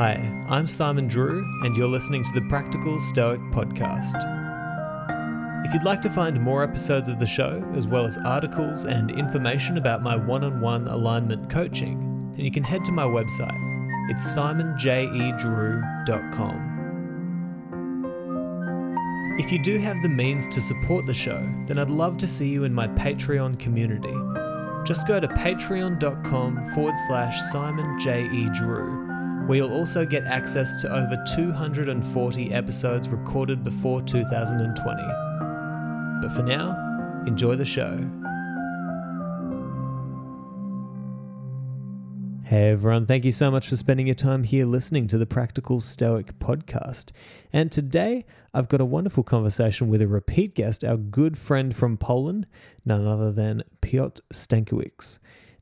Hi, I'm Simon Drew, and you're listening to the Practical Stoic Podcast. If you'd like to find more episodes of the show, as well as articles and information about my one on one alignment coaching, then you can head to my website. It's simonjdrew.com. If you do have the means to support the show, then I'd love to see you in my Patreon community. Just go to patreon.com forward slash Simon. Drew where you'll also get access to over 240 episodes recorded before 2020. But for now, enjoy the show. Hey everyone, thank you so much for spending your time here listening to the Practical Stoic podcast. And today I've got a wonderful conversation with a repeat guest, our good friend from Poland, none other than Piotr Stankiewicz.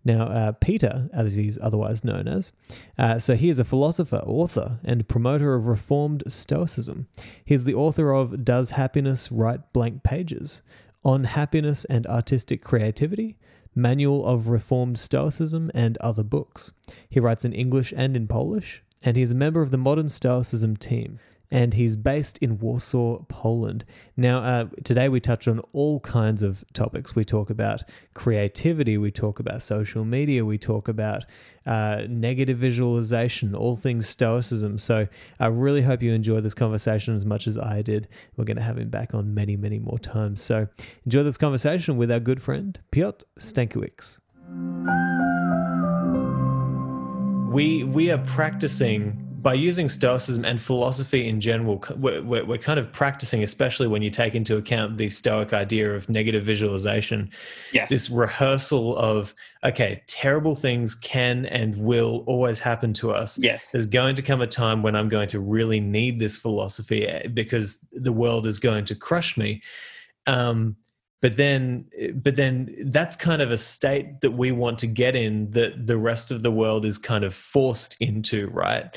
Now, uh, Peter, as he's otherwise known as, uh, so he is a philosopher, author, and promoter of Reformed Stoicism. He's the author of Does Happiness Write Blank Pages? On Happiness and Artistic Creativity, Manual of Reformed Stoicism, and other books. He writes in English and in Polish, and he's a member of the Modern Stoicism team and he's based in Warsaw, Poland. Now, uh, today we touch on all kinds of topics. We talk about creativity, we talk about social media, we talk about uh, negative visualization, all things Stoicism. So I really hope you enjoy this conversation as much as I did. We're going to have him back on many, many more times. So enjoy this conversation with our good friend, Piotr Stankiewicz. We, we are practicing by using Stoicism and philosophy in general, we're, we're, kind of practicing, especially when you take into account the Stoic idea of negative visualization. Yes. This rehearsal of, okay, terrible things can and will always happen to us. Yes. There's going to come a time when I'm going to really need this philosophy eh, because the world is going to crush me. Um, but then but then that's kind of a state that we want to get in that the rest of the world is kind of forced into right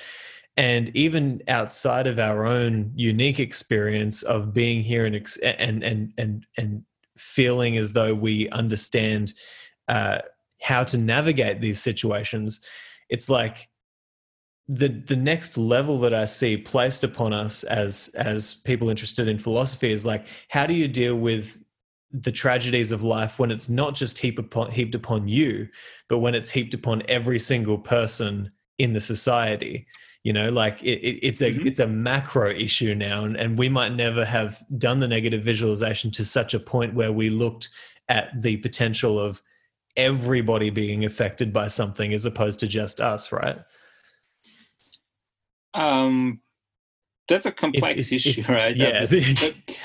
and even outside of our own unique experience of being here and and and and and feeling as though we understand uh, how to navigate these situations, it's like the the next level that I see placed upon us as as people interested in philosophy is like how do you deal with the tragedies of life when it's not just heaped upon heaped upon you, but when it's heaped upon every single person in the society you know like it, it, it's a mm-hmm. it's a macro issue now and, and we might never have done the negative visualization to such a point where we looked at the potential of everybody being affected by something as opposed to just us right? Um that's a complex if, issue if, right? yeah.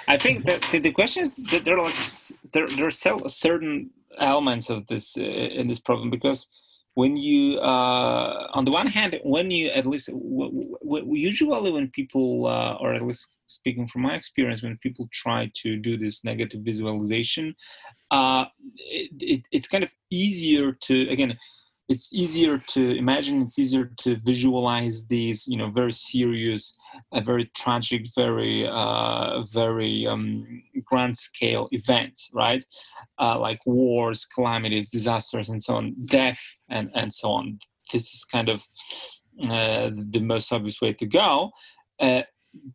I think that the question is that there are like there, there are certain elements of this uh, in this problem because when you uh, on the one hand when you at least w- w- usually when people uh, or at least speaking from my experience when people try to do this negative visualization uh, it, it, it's kind of easier to again it's easier to imagine it's easier to visualize these you know very serious uh, very tragic very uh, very um, grand scale events right? Uh, like wars calamities disasters and so on death and and so on. This is kind of uh, the most obvious way to go. Uh,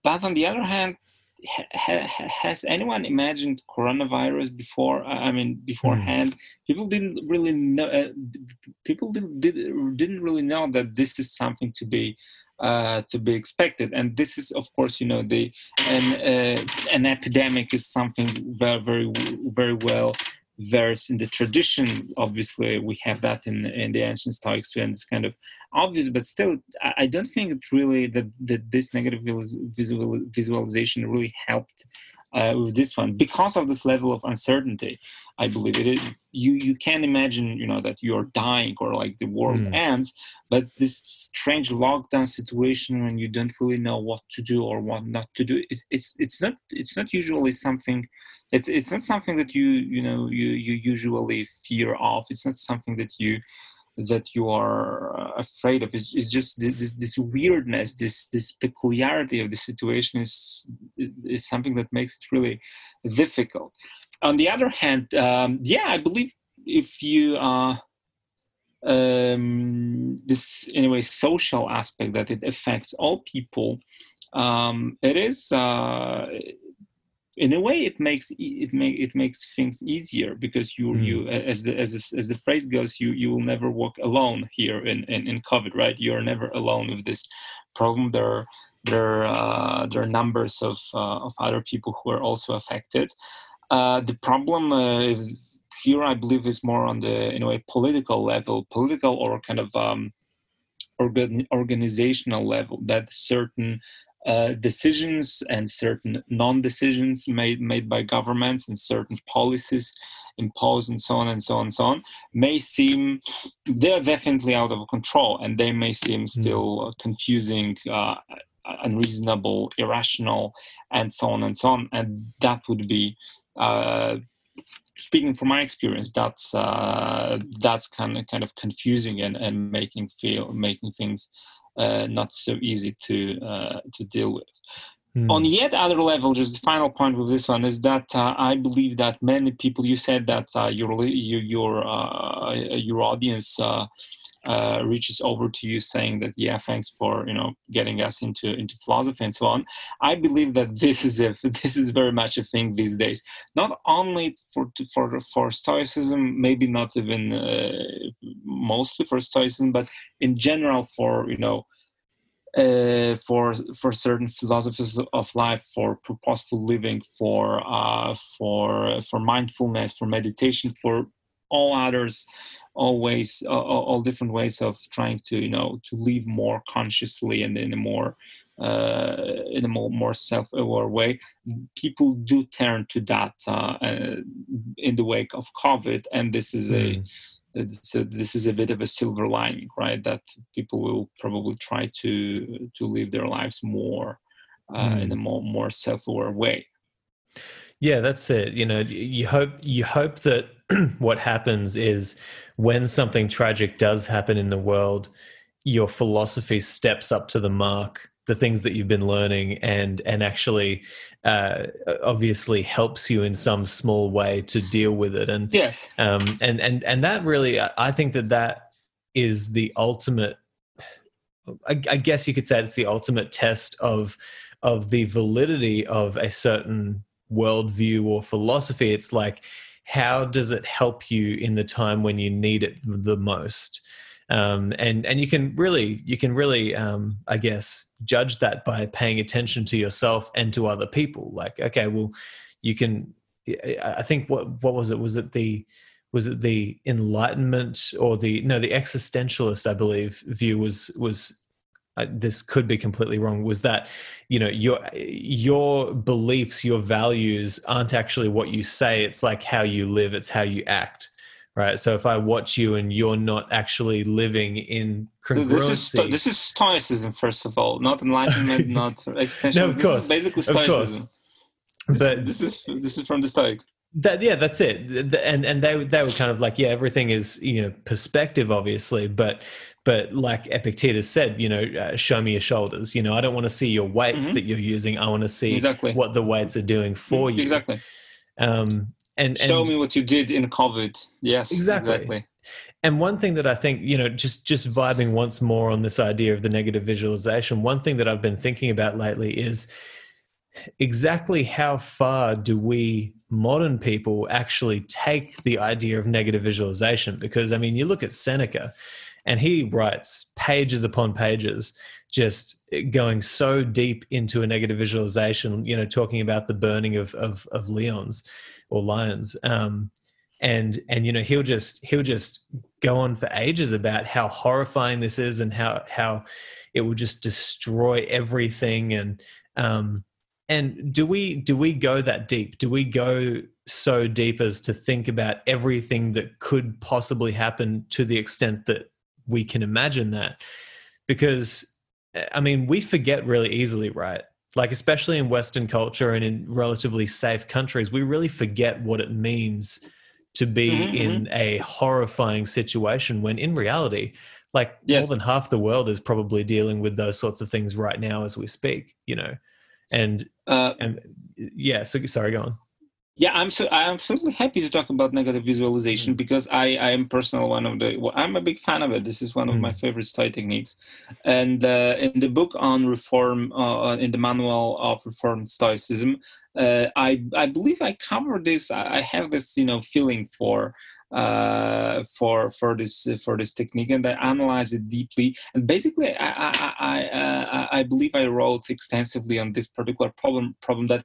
but on the other hand ha, has anyone imagined coronavirus before? I mean, beforehand, mm. people didn't really know. Uh, people didn't did, didn't really know that this is something to be uh, to be expected. And this is, of course, you know, the an uh, an epidemic is something very very very well verse in the tradition obviously we have that in in the ancient stoics too and it's kind of obvious but still i don't think it really that, that this negative visual, visualization really helped uh, with this one because of this level of uncertainty i believe it is you you can imagine you know that you're dying or like the world mm. ends but this strange lockdown situation when you don't really know what to do or what not to do it's it's, it's not it's not usually something it's it's not something that you you know you you usually fear of. It's not something that you that you are uh, afraid of. It's, it's just this, this weirdness this this peculiarity of the situation is is something that makes it really difficult. On the other hand um, yeah i believe if you uh, um, this in a way social aspect that it affects all people um, it is uh, in a way it makes it make it makes things easier because you mm. you as the as the, as the phrase goes you you will never walk alone here in in, in covid right? You're never alone with this problem. There are there uh, there are numbers of uh, of other people who are also affected. Uh, the problem uh, here i believe is more on the in a way political level political or kind of um, organ, organizational level that certain uh, decisions and certain non-decisions made made by governments and certain policies imposed and so on and so on and so on may seem they're definitely out of control and they may seem hmm. still confusing uh, unreasonable irrational and so on and so on and that would be uh, speaking from my experience that's uh, that's kind of kind of confusing and, and making feel making things uh, not so easy to uh, to deal with. Mm. On yet other level, just the final point with this one is that uh, I believe that many people. You said that uh, your your uh, your audience uh, uh, reaches over to you saying that yeah thanks for you know getting us into into philosophy and so on i believe that this is a this is very much a thing these days not only for for for stoicism maybe not even uh, mostly for stoicism but in general for you know uh, for for certain philosophies of life, for purposeful living, for uh, for for mindfulness, for meditation, for all others all ways all, all, different ways of trying to you know to live more consciously and in a more uh, in a more, more self-aware way people do turn to that uh, uh, in the wake of covid and this is mm. a, this is a bit of a silver lining right? That people will probably try to to live their lives more mm. in a more more self-aware way. Yeah that's it. You know you hope you hope that what happens is when something tragic does happen in the world, your philosophy steps up to the mark, the things that you've been learning, and and actually, uh, obviously helps you in some small way to deal with it. And yes, um, and and and that really, I think that that is the ultimate. I, I guess you could say it's the ultimate test of of the validity of a certain worldview or philosophy. It's like how does it help you in the time when you need it the most um, and and you can really you can really um, I guess judge that by paying attention to yourself and to other people. Like okay, well, you can. I think what what was it? Was it the was it the enlightenment or the no the existentialist I believe view was was uh, this could be completely wrong was that you know your your beliefs your values aren't actually what you say it's like how you live it's how you act right? So if i watch you and you're not actually living in congruency so this is this is stoicism first of all not enlightenment not existentialism no, of course. basically stoicism. But this is this is from the stoics. That yeah that's it. And and they they were kind of like yeah everything is you know perspective obviously but but like epictetus said you know uh, show me your shoulders. You know i don't want to see your weights mm-hmm. that you're using. I want to see exactly. what the weights are doing for you. exactly. Um and, show me what you did in covid. Yes exactly. exactly. And one thing that i think you know just just vibing once more on this idea of the negative visualization one thing that i've been thinking about lately is exactly how far do we modern people actually take the idea of negative visualization? Because i mean you look at seneca and he writes pages upon pages just going so deep into a negative visualization you know talking about the burning of of, of leons or Lyons um, and and you know he'll just he'll just go on for ages about how horrifying this is and how how it will just destroy everything. And um and do we do we go that deep? Do we go so deep as to think about everything that could possibly happen to the extent that we can imagine that? Because i mean we forget really easily right like especially in western culture and in relatively safe countries we really forget what it means to be mm-hmm. in mm-hmm. a horrifying situation when in reality like yes. more than half the world is probably dealing with those sorts of things right now as we speak you know and uh, and yeah so sorry go on yeah i'm so i'm absolutely happy to talk about negative visualization mm. because i i am personal one of the well, i'm a big fan of it this is one of mm. my favorite study techniques and uh, in the book on reform uh, in the manual of reformed stoicism uh, i i believe i cover this i have this you know feeling for uh, for for this uh, for this technique, and I analyzed it deeply. And basically, I I I, uh, I believe I wrote extensively on this particular problem problem that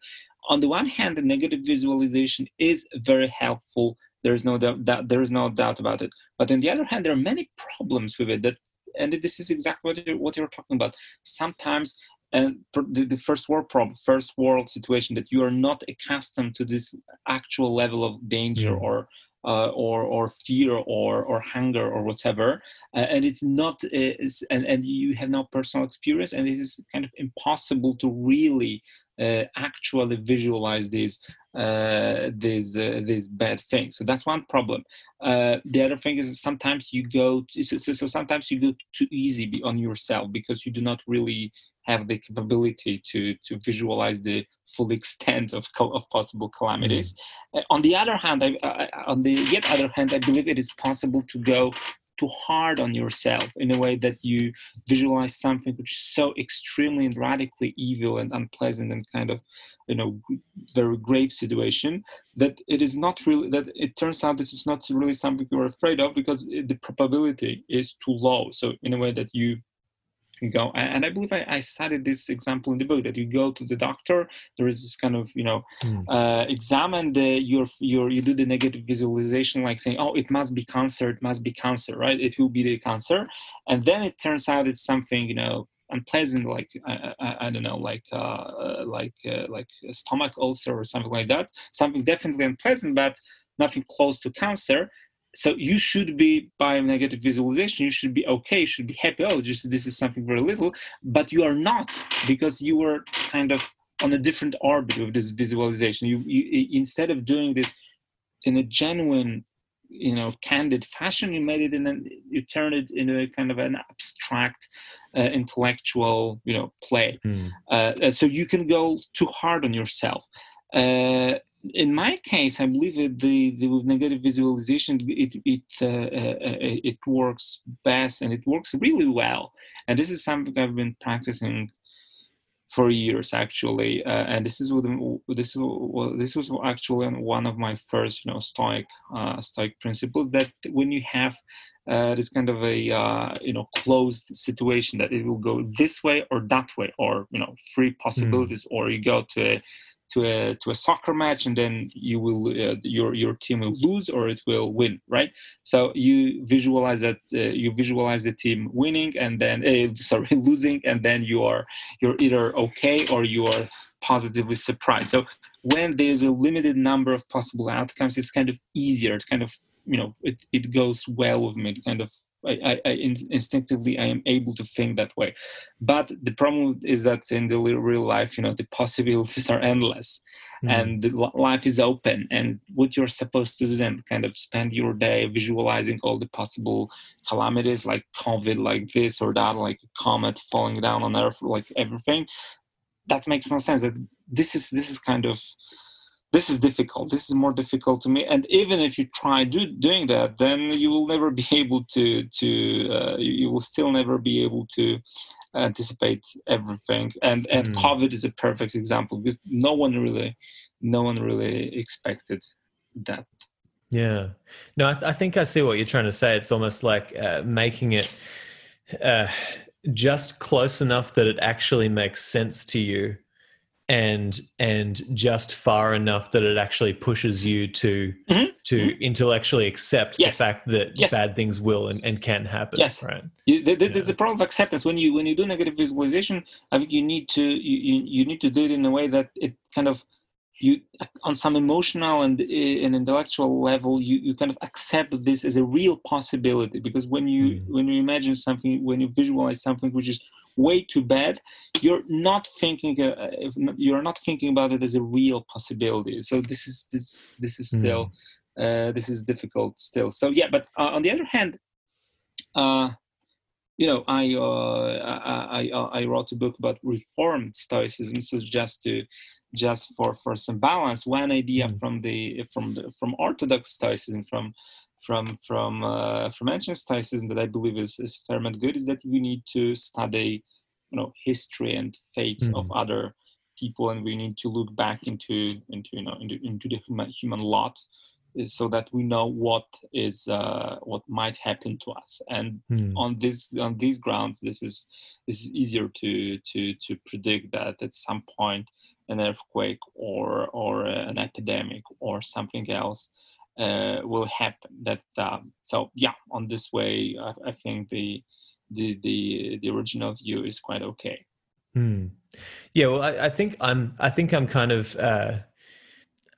on the one hand, the negative visualization is very helpful. There is no doubt that there is no doubt about it. But on the other hand, there are many problems with it that, and this is exactly what you're, what you're talking about. Sometimes, and the, the first world problem, first world situation that you are not accustomed to this actual level of danger mm. or uh, or or fear or or hunger or whatever. Uh, and it's not uh, it's, and, and you have no personal experience and it is kind of impossible to really uh, actually visualize these uh, these uh, these bad things. So that's one problem. The other thing is sometimes you go to, so, so sometimes you go too easy on yourself because you do not really have the capability to to visualize the full extent of, of possible calamities. Mm. Uh, on the other hand, I, I, on the yet other hand, I believe it is possible to go too hard on yourself in a way that you visualize something which is so extremely and radically evil and unpleasant and kind of you know very grave situation that it is not really that it turns out this is not really something you're afraid of because the probability is too low so in a way that you go and i believe I, I, studied this example in the book that you go to the doctor there is this kind of you know mm. uh, examine the your your you do the negative visualization like saying oh it must be cancer it must be cancer right it will be the cancer and then it turns out it's something you know unpleasant like i, I, I don't know like uh, uh, like uh, like a stomach ulcer or something like that something definitely unpleasant but nothing close to cancer so you should be by negative visualization you should be okay you should be happy oh just this is something very little but you are not because you were kind of on a different orbit with this visualization. You, you instead of doing this in a genuine you know candid fashion you made it in a, you turned it into a kind of an abstract uh, intellectual you know play. Mm. uh, so you can go too hard on yourself. Uh, in my case, I believe that the, the with negative visualization, it it uh, uh, uh, it works best and it works really well. And this is something I've been practicing for years actually. Uh, and this is what this this was actually one of my first you know stoic uh, stoic principles that when you have uh, this kind of a uh, you know closed situation that it will go this way or that way or you know three hmm. possibilities mm. or you go to a to a to a soccer match and then you will uh, your your team will lose or it will win right? So you visualize that uh, you visualize the team winning and then uh, sorry losing and then you are you're either okay or you are positively surprised. So when there's a limited number of possible outcomes it's kind of easier. It's kind of you know it, it goes well with me. Kind of I, I, instinctively I am able to think that way. But the problem is that in the real life, you know, the possibilities are endless, mm. and the life is open. And what you're supposed to do then, kind of spend your day visualizing all the possible calamities, like COVID, like this or that, like a comet falling down on Earth, like everything. That makes no sense. That this is this is kind of this is difficult. This is more difficult to me. And even if you try do, doing that then you will never be able to to uh, you will still never be able to anticipate everything. And and mm. covid is a perfect example because no one really no one really expected that. Yeah. No i, th- I think i see what you're trying to say. It's almost like uh, making it uh, just close enough that it actually makes sense to you and and just far enough that it actually pushes you to mm-hmm. to mm-hmm. intellectually accept yes. the fact that yes. bad things will and, and can happen yes right you, the, the, the, problem of acceptance when you when you do negative visualization i think you need to you, you need to do it in a way that it kind of you on some emotional and uh, and intellectual level you, you kind of accept this as a real possibility because when you mm. when you imagine something when you visualize something which is way too bad you're not thinking uh, you're not thinking about it as a real possibility so this is this this is still mm. uh, this is difficult still so yeah but uh, on the other hand uh, you know I, uh, I, I i wrote a book about reformed stoicism so just to just for for some balance one idea mm. from the from the from orthodox stoicism from from from uh, from ancient stoicism that i believe is is fair and good is that we need to study you know history and fates mm. of other people and we need to look back into into you know into, into the human, human lot so that we know what is uh, what might happen to us and mm. on this on these grounds this is this is easier to to to predict that at some point an earthquake or or an epidemic or something else uh, will happen that um, so yeah on this way I, I, think the the the the original view is quite okay mm. yeah well I, I, think i'm i think i'm kind of uh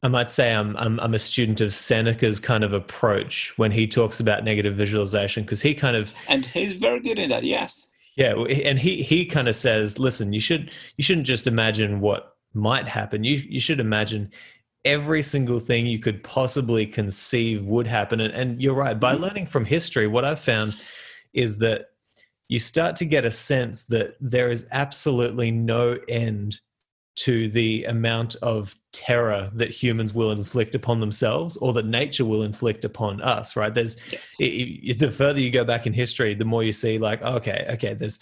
I might say I'm, I'm, I'm a student of Seneca's kind of approach when he talks about negative visualization because he kind of and he's very good in that. Yes. Yeah, and he he kind of says, listen, you should you shouldn't just imagine what might happen. You you should imagine every single thing you could possibly conceive would happen. And, and you're right. By mm-hmm. learning from history, what I've found is that you start to get a sense that there is absolutely no end to the amount of terror that humans will inflict upon themselves or that nature will inflict upon us right there's yes. it, the further you go back in history the more you see like okay okay there's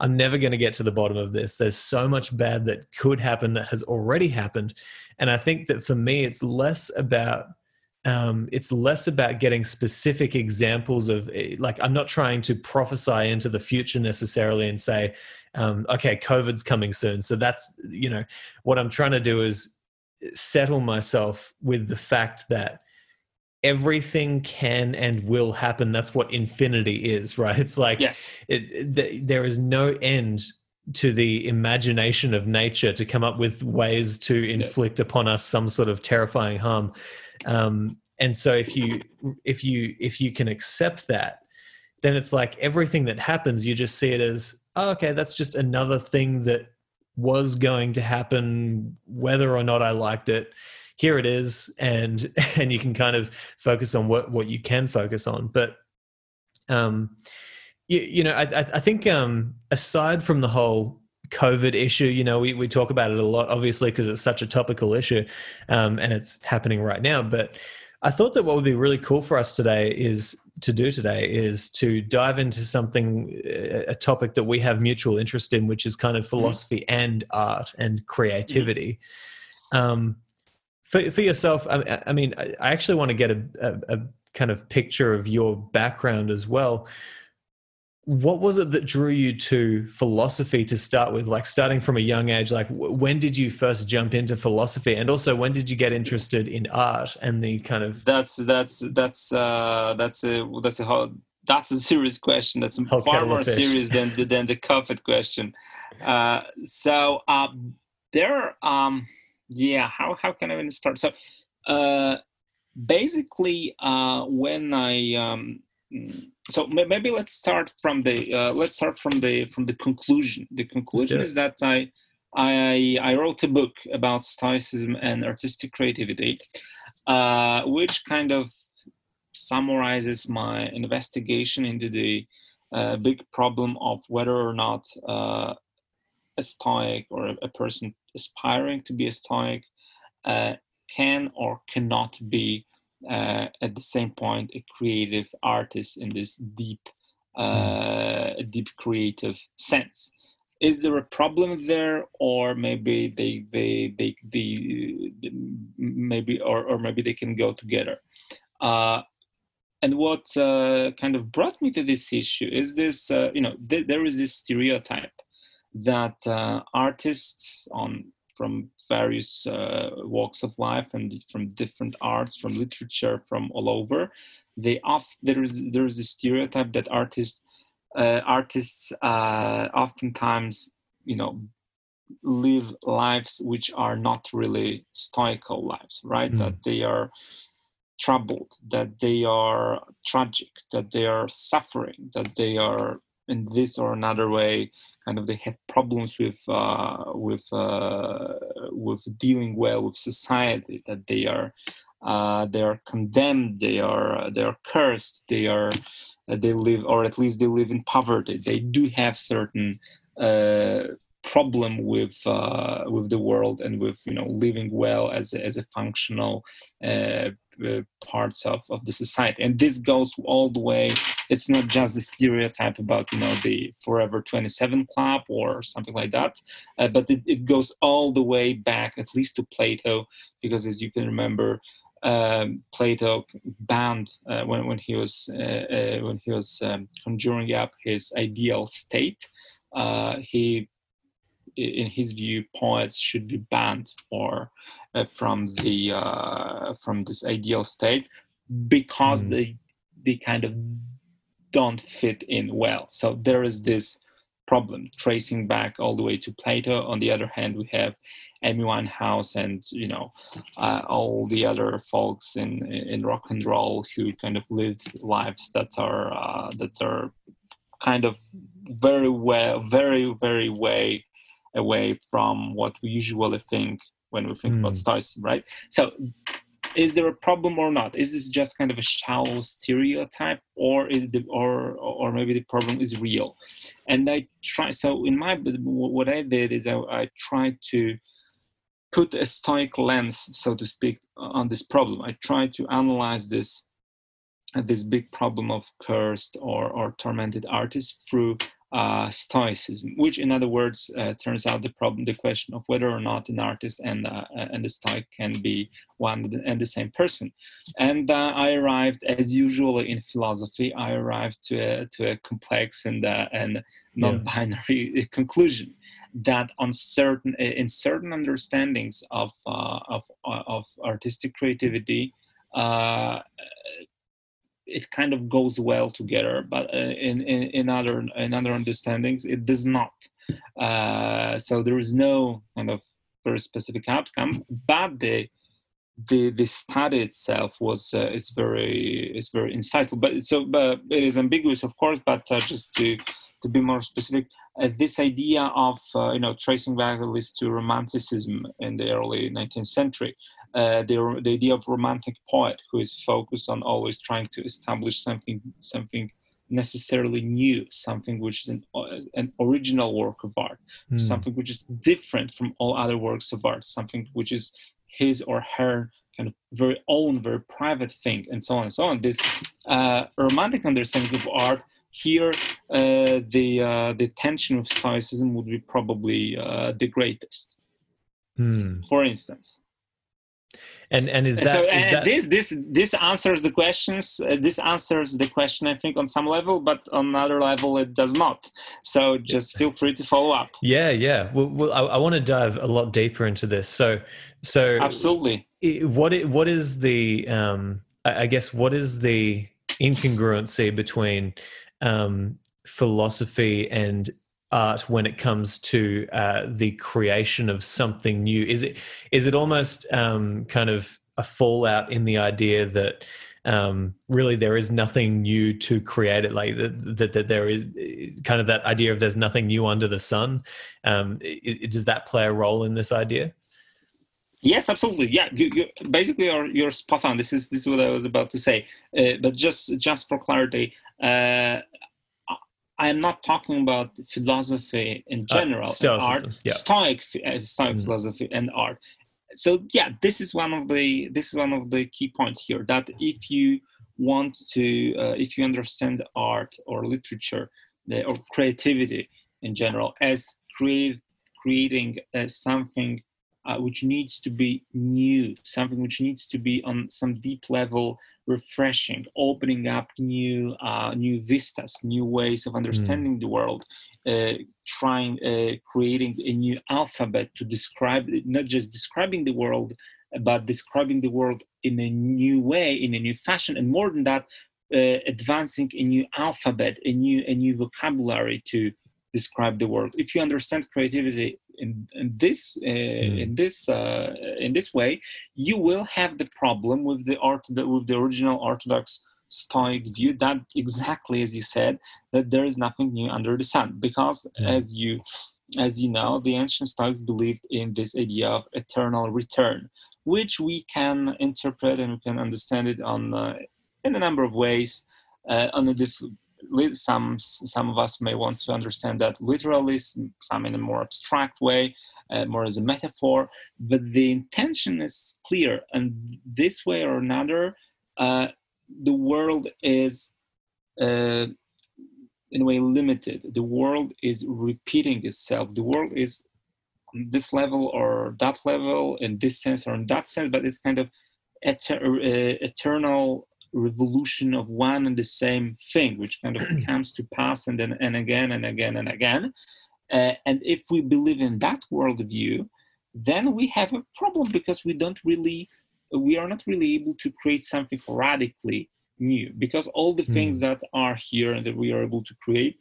i'm never going to get to the bottom of this there's so much bad that could happen that has already happened and i think that for me it's less about um, it's less about getting specific examples of eh, like i'm not trying to prophesy into the future necessarily and say um, okay, COVID's coming soon. So that's, you know, what I'm trying to do is settle myself with the fact that everything can and will happen. That's what infinity is, right? It's like, yes. it, it, there is no end to the imagination of nature to come up with ways to inflict upon us some sort of terrifying harm. Um, and so if you if you if you can accept that then it's like everything that happens you just see it as oh, okay, that's just another thing that was going to happen, whether or not I liked it. Here it is, and and you can kind of focus on what what you can focus on. But um, you, you know, I I think um, aside from the whole COVID issue, you know, we, we talk about it a lot, obviously, because it's such a topical issue um, and it's happening right now. But I thought that what would be really cool for us today is to do today is to dive into something, a topic that we have mutual interest in, which is kind of mm-hmm. philosophy mm-hmm. and art and creativity. Mm-hmm. Um, for, for yourself, I, I, mean, I actually want to get a, a, a kind of picture of your background as well what was it that drew you to philosophy to start with? Like starting from a young age like when did you first jump into philosophy? And also when did you get interested in art and the kind of that's that's that's uh that's a that's a whole that's a serious question. That's far more serious than the, than the covid question. Uh so um there um yeah how how can i even start? So uh basically uh when i um so maybe let's start from the uh, let's start from the from the conclusion. The conclusion is that i i i wrote a book about stoicism and artistic creativity uh, which kind of summarizes my investigation into the uh, big problem of whether or not uh, a stoic or a, a, person aspiring to be a stoic uh, can or cannot be uh, at the same point a creative artist in this deep uh, deep creative sense. Is there a problem there or maybe they they they, they, they maybe or, or maybe they can go together? Uh, and what uh, kind of brought me to this issue is this uh, you know th- there is this stereotype that uh, artists on from various uh, walks of life and from different arts, from literature, from all over. They oft there is there is a stereotype that artists uh, artists uh, oftentimes you know live lives which are not really stoical lives, right? Mm. That they are troubled, that they are tragic, that they are suffering, that they are in this or another way kind of they have problems with uh, with uh, with dealing well with society that they are uh, they are condemned they are they are cursed they are uh, they live or at least they live in poverty. They do have certain uh, problem with uh, with the world and with you know living well as a, as a functional uh, uh, parts of, of the society and this goes all the way it's not just the stereotype about you know the forever 27 club or something like that uh, but it, it goes all the way back at least to plato because as you can remember um, Plato banned uh, when when he was uh, uh, when he was um, conjuring up his ideal state. Uh, he, in his view, poets should be banned or from the uh, from this ideal state because mm. they they kind of don't fit in well. So there is this problem tracing back all the way to Plato. On the other hand, we have Amy Winehouse and you know uh, all the other folks in in rock and roll who kind of lived lives that are uh, that are kind of very well, very very way away from what we usually think when we think mm. about hmm. Stoicism, right? So is there a problem or not? Is this just kind of a shallow stereotype, or is the, or or maybe the problem is real? And I try. So in my what I did is I, I tried to put a stoic lens, so to speak, on this problem. I tried to analyze this this big problem of cursed or, or tormented artists through uh, stoicism, which, in other words, uh, turns out the problem, the question of whether or not an artist and uh, and the stoic can be one and the same person. And uh, I arrived, as usual in philosophy, I arrived to a to a complex and uh, and non-binary yeah. conclusion that on certain in certain understandings of uh, of of artistic creativity it kind of goes well together but uh, in, in, in other in other understandings it does not. Uh, so there is no kind of very specific outcome but the the the study itself was uh, is very is very insightful. But so but it is ambiguous of course but uh, just to to be more specific uh, this idea of uh, you know tracing back at least to romanticism in the early 19th century uh, the, the idea of romantic poet who is focused on always trying to establish something something necessarily new something which is an, uh, an original work of art mm. something which is different from all other works of art something which is his or her kind of very own very private thing and so on and so on this uh, romantic understanding of art here uh, the uh, the tension of stoicism would be probably uh, the greatest mm. for instance and and is that, so, is that... this this this answers the questions uh, this answers the question i think on some level but on another level it does not. So just feel free to follow up. Yeah yeah. Well, well I, I want to dive a lot deeper into this. So so absolutely. what it, what is the um i guess what is the incongruency between um philosophy and art when it comes to uh, the creation of something new? Is it is it almost um, kind of a fallout in the idea that um, really there is nothing new to create it? Like that, that, there is kind of that idea of there's nothing new under the sun um, it, does that play a role in this idea? Yes absolutely. Yeah you, you, basically you're, you're spot on. This is this is what i was about to say. Uh, but just just for clarity uh, I am not talking about philosophy in uh, general, uh, art, yeah. Stoic, uh, Stoic mm. philosophy and art. So yeah, this is one of the this is one of the key points here. That if you want to, uh, if you understand art or literature the, or creativity in general as create, creating uh, something uh, which needs to be new, something which needs to be on some deep level refreshing, opening up new uh, new vistas, new ways of hmm. understanding mm. the world, uh, trying uh, creating a new alphabet to describe not just describing the world, but describing the world in a new way, in a new fashion, and more than that, uh, advancing a new alphabet, a new a new vocabulary to describe the world. If you understand creativity in, in this uh, mm. in this uh, in this way, you will have the problem with the art with the original Orthodox Stoic view that exactly as you said that there is nothing new under the sun because mm. as you as you know the ancient Stoics believed in this idea of eternal return, which we can interpret and we can understand it on uh, in a number of ways. Uh, on a diff- some some of us may want to understand that literally, some in a more abstract way, uh, more as a metaphor. But the intention is clear, and this way or another, uh, the world is. Uh, in a way limited the world is repeating itself the world is on this level or that level in this sense or in that sense but it's kind of uh, eternal revolution of one and the same thing, which kind of comes to pass and then and again and again and again. Uh, and if we believe in that worldview, then we have a problem because we don't really, we are not really able to create something radically new because all the things mm. that are here and that we are able to create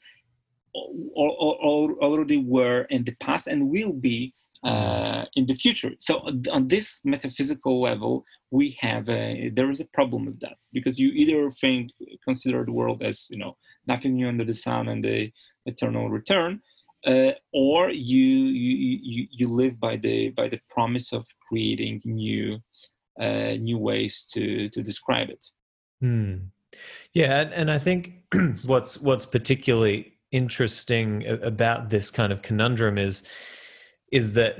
already were in the past and will be uh, in the future. So on this metaphysical level, we have a, there is a problem with that because you either think consider the world as you know nothing new under the sun and the eternal return, uh, or you, you you you live by the by the promise of creating new uh, new ways to to describe it. Hmm. Yeah, and, and I think what's what's particularly interesting about this kind of conundrum is is that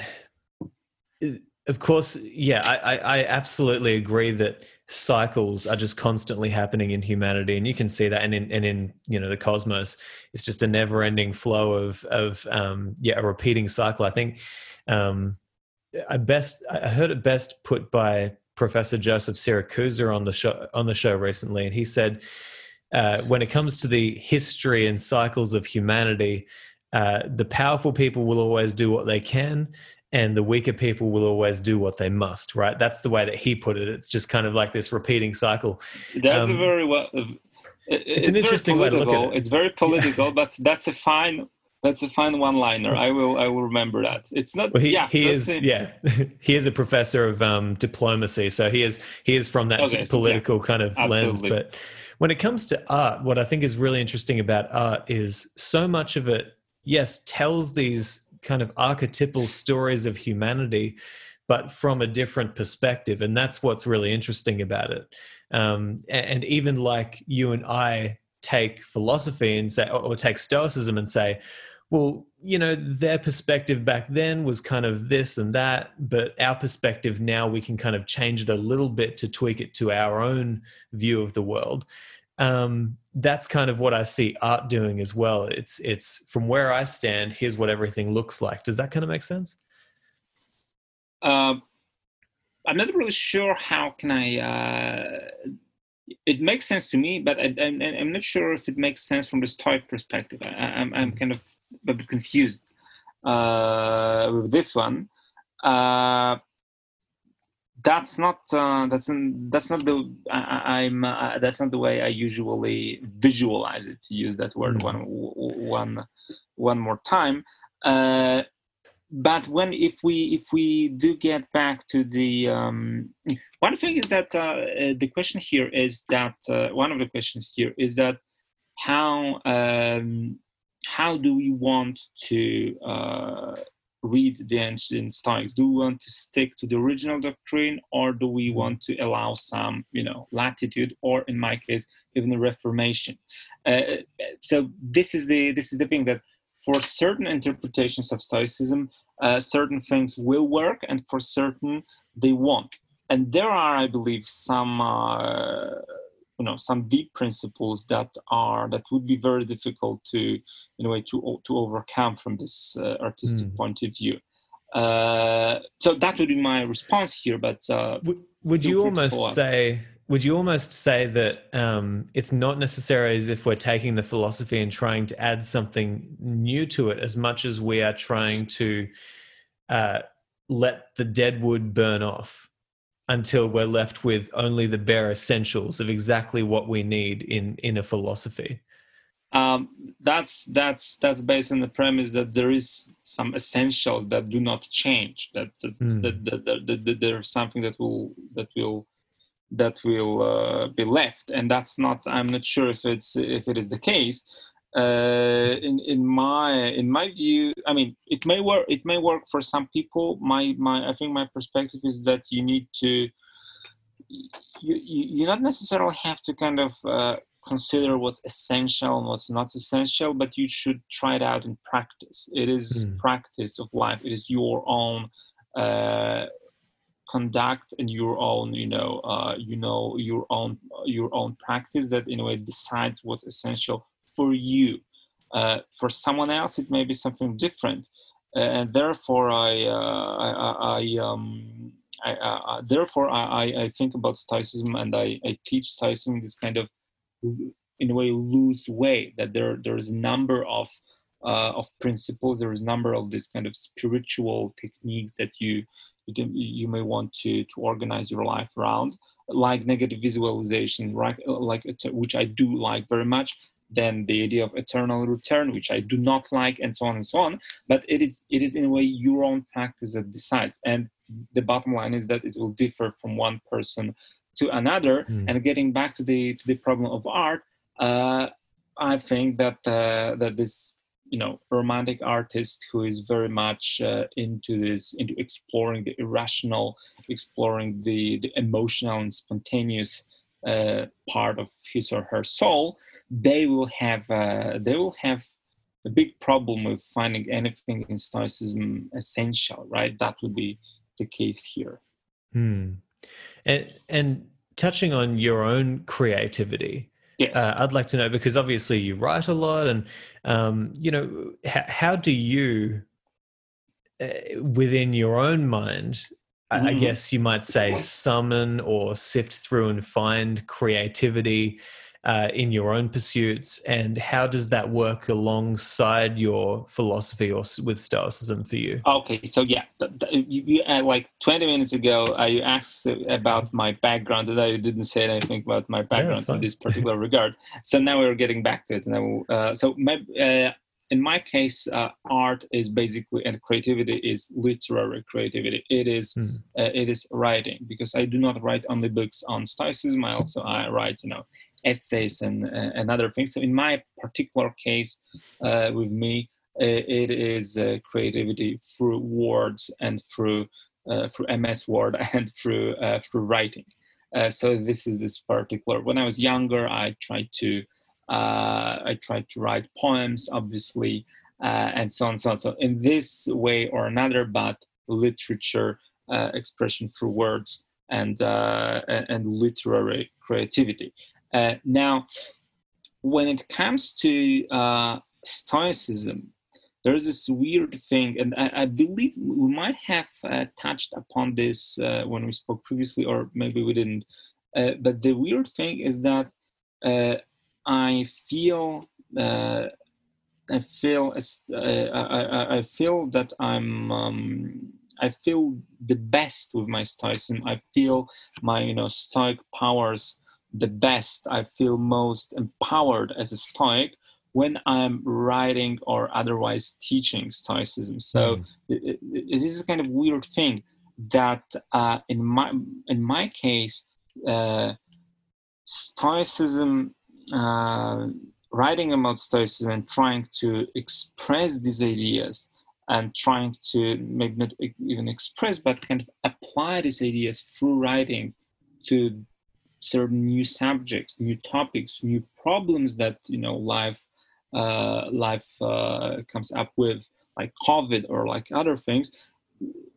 of course yeah I, I absolutely agree that cycles are just constantly happening in humanity and you can see that and in and in you know the cosmos it's just a never ending flow of of um yeah a repeating cycle. I think um i best i heard it best put by professor joseph siracusa on the show on the show recently and he said uh, when it comes to the history and cycles of humanity, uh, the powerful people will always do what they can, and the weaker people will always do what they must. Right? That's the way that he put it. It's just kind of like this repeating cycle. That's um, a very well. Uh, it's, it's, an interesting way to look at it. It's very political, but that's a fine that's a fine one-liner. I will I will remember that. It's not. Well, he, yeah, he is. Yeah, he is a professor of um, diplomacy, so he is he is from that okay, political yeah, kind of absolutely. lens. But when it comes to art, what I think is really interesting about art is so much of it, yes, tells these kind of archetypal stories of humanity, but from a different perspective. And that's what's really interesting about it. Um, and even like you and I take philosophy and say, or take Stoicism and say, well, you know, their perspective back then was kind of this and that, but our perspective now we can kind of change it a little bit to tweak it to our own view of the world. Um, that's kind of what I see art doing as well. It's it's from where I stand. Here's what everything looks like. Does that kind of make sense? Uh, I'm not really sure how can I. Uh, it makes sense to me, but I, am not sure if it makes sense from the Stoic perspective. I, am I'm, I'm kind of a bit confused uh, with this one. Uh, that's not uh, that's that's not the I, am uh, that's not the way I usually visualize it. To use that word mm-hmm. one one one more time. Uh, but when if we if we do get back to the um, one thing is that uh, the question here is that uh, one of the questions here is that how um, how do we want to uh, read the ancient Stoics? Do we want to stick to the original doctrine, or do we mm-hmm. want to allow some, you know, latitude, or in my case, even a reformation? Uh, so this is the this is the thing that for certain interpretations of Stoicism, uh, certain things will work, and for certain they won't. And there are, I believe, some. You know some deep principles that are that would be very difficult to in a way to to overcome from this uh, artistic mm. point of view. Uh, so that would be my response here but uh, would, would you almost say would you almost say that um, it's not necessarily as if we're taking the philosophy and trying to add something new to it as much as we are trying to uh, let the dead wood burn off until we're left with only the bare essentials of exactly what we need in in a philosophy um, that's that's that's based on the premise that there is some essentials that do not change that mm. that, that, that, that, there's something that will that will that will uh, be left and that's not i'm not sure if it's if it is the case uh, in in my in my view, I mean, it may work. It may work for some people. My my I think my perspective is that you need to. You you, you not necessarily have to kind of uh, consider what's essential and what's not essential, but you should try it out in practice. It is mm. practice of life. It is your own uh, conduct and your own, you know, uh, you know, your own your own practice that in a way decides what's essential for you. Uh, for someone else, it may be something different, and therefore, I, uh, I, I um, I, uh, therefore I, I think about stoicism and I, I teach stoicism this kind of in a way loose way that there there's a number of uh, of principles there is a number of this kind of spiritual techniques that you you, you may want to to organize your life around like negative visualization right like which i do like very much then the idea of eternal return which i do not like and so on and so on but it is it is in a way your own practice that decides and the bottom line is that it will differ from one person to another. Mm. And getting back to the to the problem of art, uh, I think that uh, that this you know romantic artist who is very much uh, into this into exploring the irrational, exploring the the emotional and spontaneous uh, part of his or her soul, they will have uh, they will have a big problem with finding anything in Stoicism essential, right? That would be the case here. Hmm. And and touching on your own creativity, yes. Uh, I'd like to know because obviously you write a lot, and um, you know how, how do you, uh, within your own mind, mm-hmm. I guess you might say, summon or sift through and find creativity uh, in your own pursuits, and how does that work alongside your philosophy or with Stoicism for you? Okay, so yeah, you, uh, like 20 minutes ago, uh, you asked about my background, and I didn't say anything about my background yeah, in this particular regard. So now we're getting back to it. Now, uh, so my, uh, in my case, uh, art is basically and creativity is literary creativity. It is mm. uh, it is writing because I do not write only books on Stoicism. I also I write you know essays and, uh, and other things. So in my particular case, uh, with me, it is uh, creativity through words and through uh, through MS Word and through uh, through writing. Uh, so this is this particular. When I was younger, I tried to I tried to write poems, obviously, and so on, so on. So in this way or another, but literature expression through words and and literary creativity. Uh, now, when it comes to uh, Stoicism, there's this weird thing, and I, I believe we might have uh, touched upon this uh, when we spoke previously, or maybe we didn't. Uh, but the weird thing is that uh, I feel. I feel I, I, feel that I'm um, I feel the best with my stoicism. I feel my you know stoic powers the best, I feel most empowered as a Stoic when I'm writing or otherwise teaching Stoicism. So mm. it, it, it is a kind of weird thing that uh, in my in my case, uh, Stoicism, uh, writing about Stoicism and trying to express these ideas and trying to maybe not even express but kind of apply these ideas through writing to certain new subjects, new topics, new problems that you know life uh, life uh, comes up with, like COVID or like other things.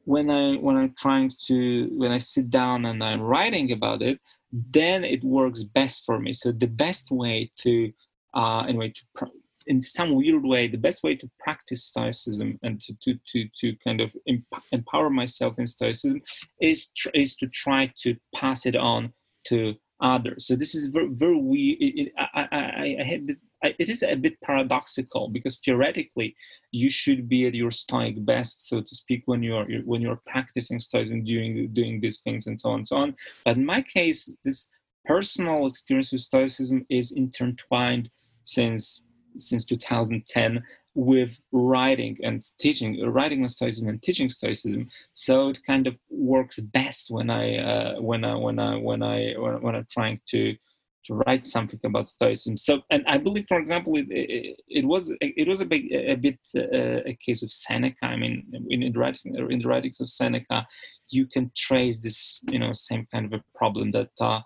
When I when I'm trying to when I sit down and I'm writing about it, then it works best for me. So the best way to uh, anyway to pr- in some weird way the best way to practice stoicism and to to to, to kind of emp- empower myself in stoicism is tr- is to try to pass it on to others. So this is very, very. It, I, I, I had it is a bit paradoxical because theoretically you should be at your stoic best, so to speak, when you're when you're practicing stoicism, doing doing these things and so on and so on. But in my case, this personal experience with stoicism is intertwined since since 2010 with writing and teaching, writing on Stoicism and teaching Stoicism. So it kind of works best when I uh, when I when I when I when, I'm trying to to write something about Stoicism. So, and I believe, for example, it, it, it was it was a big a bit uh, a case of Seneca. I mean, in, in the writings in the writings of Seneca, you can trace this you know same kind of a problem that uh,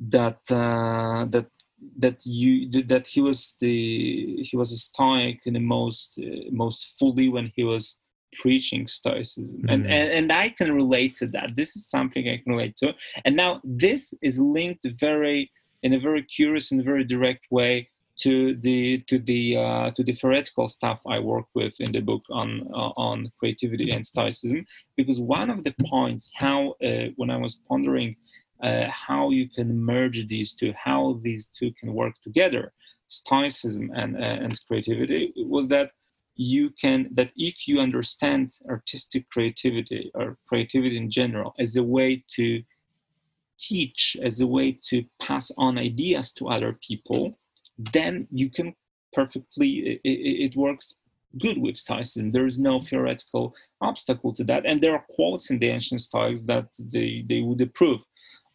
that uh, that that you that he was the he was a stoic in the most uh, most fully when he was preaching stoicism. Mm-hmm. and, and and i can relate to that. This is something i can relate to. And now this is linked very in a very curious and very direct way to the to the uh, to the theoretical stuff I work with in the book on uh, on creativity and stoicism. Because one of the points how uh, when I was pondering uh, how you can merge these two how these two can work together stoicism and uh, and creativity was that you can that if you understand artistic creativity or creativity in general as a way to teach as a way to pass on ideas to other people then you can perfectly it, it works good with Stoicism. There is no theoretical obstacle to that, and there are quotes in the ancient Stoics that they they would approve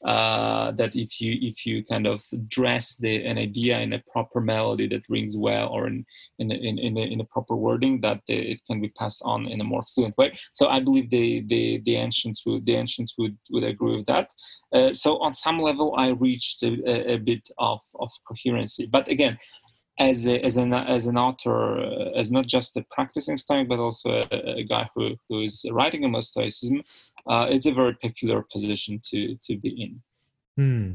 uh, that if you if you kind of dress the, an idea in a proper melody that rings well or in in in, in, a, in a proper wording that it can be passed on in a more fluent way. So i believe the the, the ancients would the ancients would, would agree with that. Uh, so on some level i reached a, a, bit of of coherency. But again as a, as an as an author, uh, as not just a practicing Stoic, but also a, a, guy who, who is writing about Stoicism, uh, it's a very peculiar position to to be in. Hmm.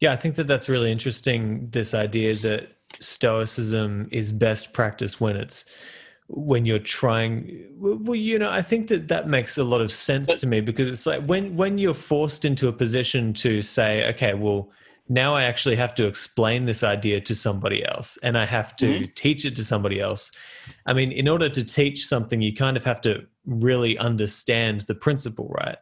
Yeah, I think that that's really interesting. This idea that Stoicism is best practiced when it's when you're trying well you know i think that that makes a lot of sense to me because it's like when when you're forced into a position to say okay well now I actually have to explain this idea to somebody else and I have to mm-hmm. teach it to somebody else. I mean, in order to teach something, you kind of have to really understand the principle, right?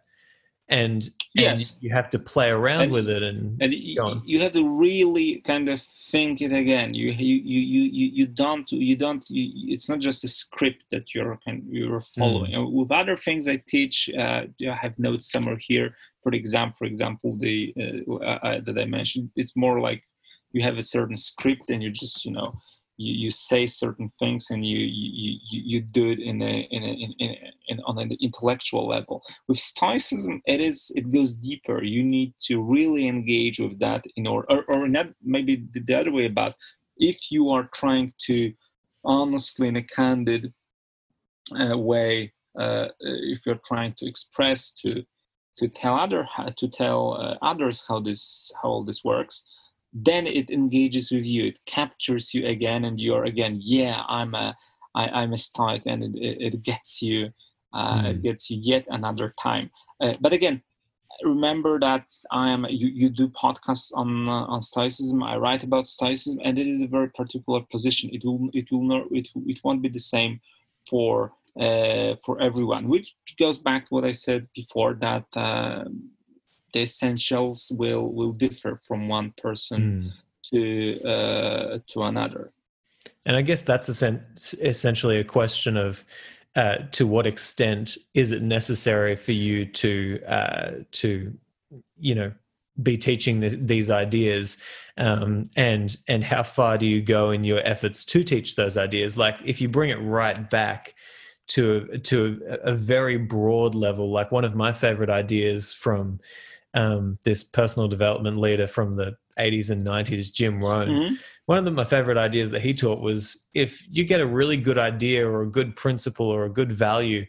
And, yes. and you have to play around and, with it and, and you have to really kind of think it again. You you you you you don't you don't you, it's not just a script that you're you're following. Mm. With other things I teach, uh, I have notes somewhere here for example, for example, the uh, uh, that I mentioned, it's more like you have a certain script and you just you know you, you say certain things and you you, you, you do it in a, in, a, in, in, on an intellectual level. With stoicism it is it goes deeper. You need to really engage with that in order or, or not maybe the other way about if you are trying to honestly in a candid uh, way uh, if you're trying to express to to tell other to tell uh, others how this how all this works then it engages with you. It captures you again and you're again yeah i'm a I, i'm a stoic and it, it, it gets you uh, mm. it gets you yet another time. Uh, but again remember that i am you, you do podcasts on uh, on stoicism. I write about stoicism and it is a very particular position. It will it will not it, it won't be the same for uh, for everyone, which goes back to what I said before that uh, the essentials will will differ from one person mm. to uh, to another. And I guess that's essentially a question of uh, to what extent is it necessary for you to uh, to you know be teaching these ideas um, and and how far do you go in your efforts to teach those ideas like if you bring it right back to to a, a, very broad level. Like one of my favorite ideas from um, this personal development leader from the 80s and 90s, Jim Rohn. Mm-hmm. One of the, my favorite ideas that he taught was if you get a really good idea or a good principle or a good value,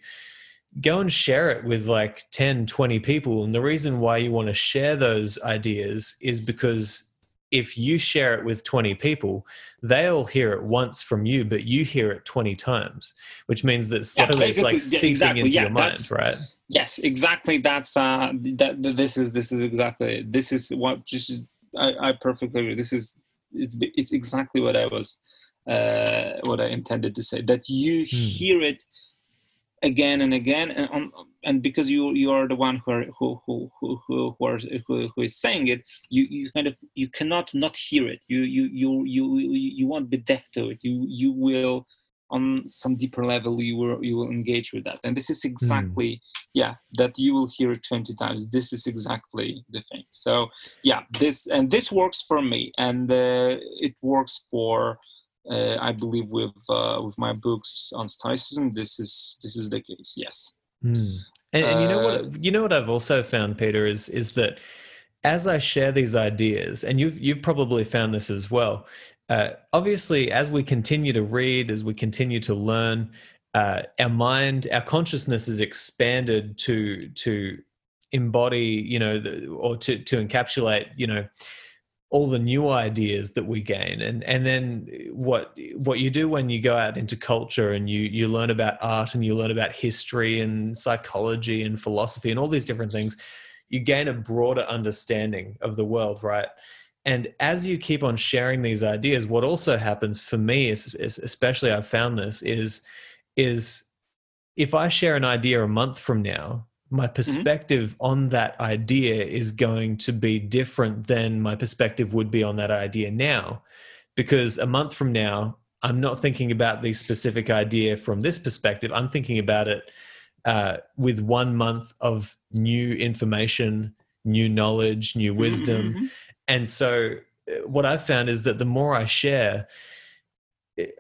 go and share it with like 10, 20 people. And the reason why you want to share those ideas is because if you share it with 20 people, they'll hear it once from you, but you hear it 20 times, which means that slowly yeah, it's like seeping exactly, into yeah, your mind, right? Yes, exactly. That's uh that this is this is exactly this is what just I, I perfectly agree. This is it's it's exactly what I was uh what I intended to say. That you hmm. hear it again and again and on, and because you you are the one who are, who who who who, who, are, who, who is saying it you you kind of you cannot not hear it you you you you you won't be deaf to it you you will on some deeper level you will you will engage with that and this is exactly mm. yeah that you will hear it 20 times this is exactly the thing so yeah this and this works for me and uh, it works for uh, I believe with uh, with my books on Stoicism, this is this is the case. Yes. Mm. And, and, you know what? Uh, you know what I've also found, Peter, is is that as I share these ideas, and you've you've probably found this as well. Uh, obviously, as we continue to read, as we continue to learn, uh, our mind, our consciousness is expanded to to embody, you know, the, or to to encapsulate, you know, all the new ideas that we gain. And and then what what you do when you go out into culture and you you learn about art and you learn about history and psychology and philosophy and all these different things you gain a broader understanding of the world right and as you keep on sharing these ideas what also happens for me is, is especially i've found this is is if i share an idea a month from now my mm-hmm. perspective mm-hmm. on that idea is going to be different than my perspective would be on that idea now because a month from now i'm not thinking about the specific idea from this perspective i'm thinking about it uh, with one month of new information new knowledge new mm-hmm, wisdom mm-hmm. And so uh, what i've found is that the more i share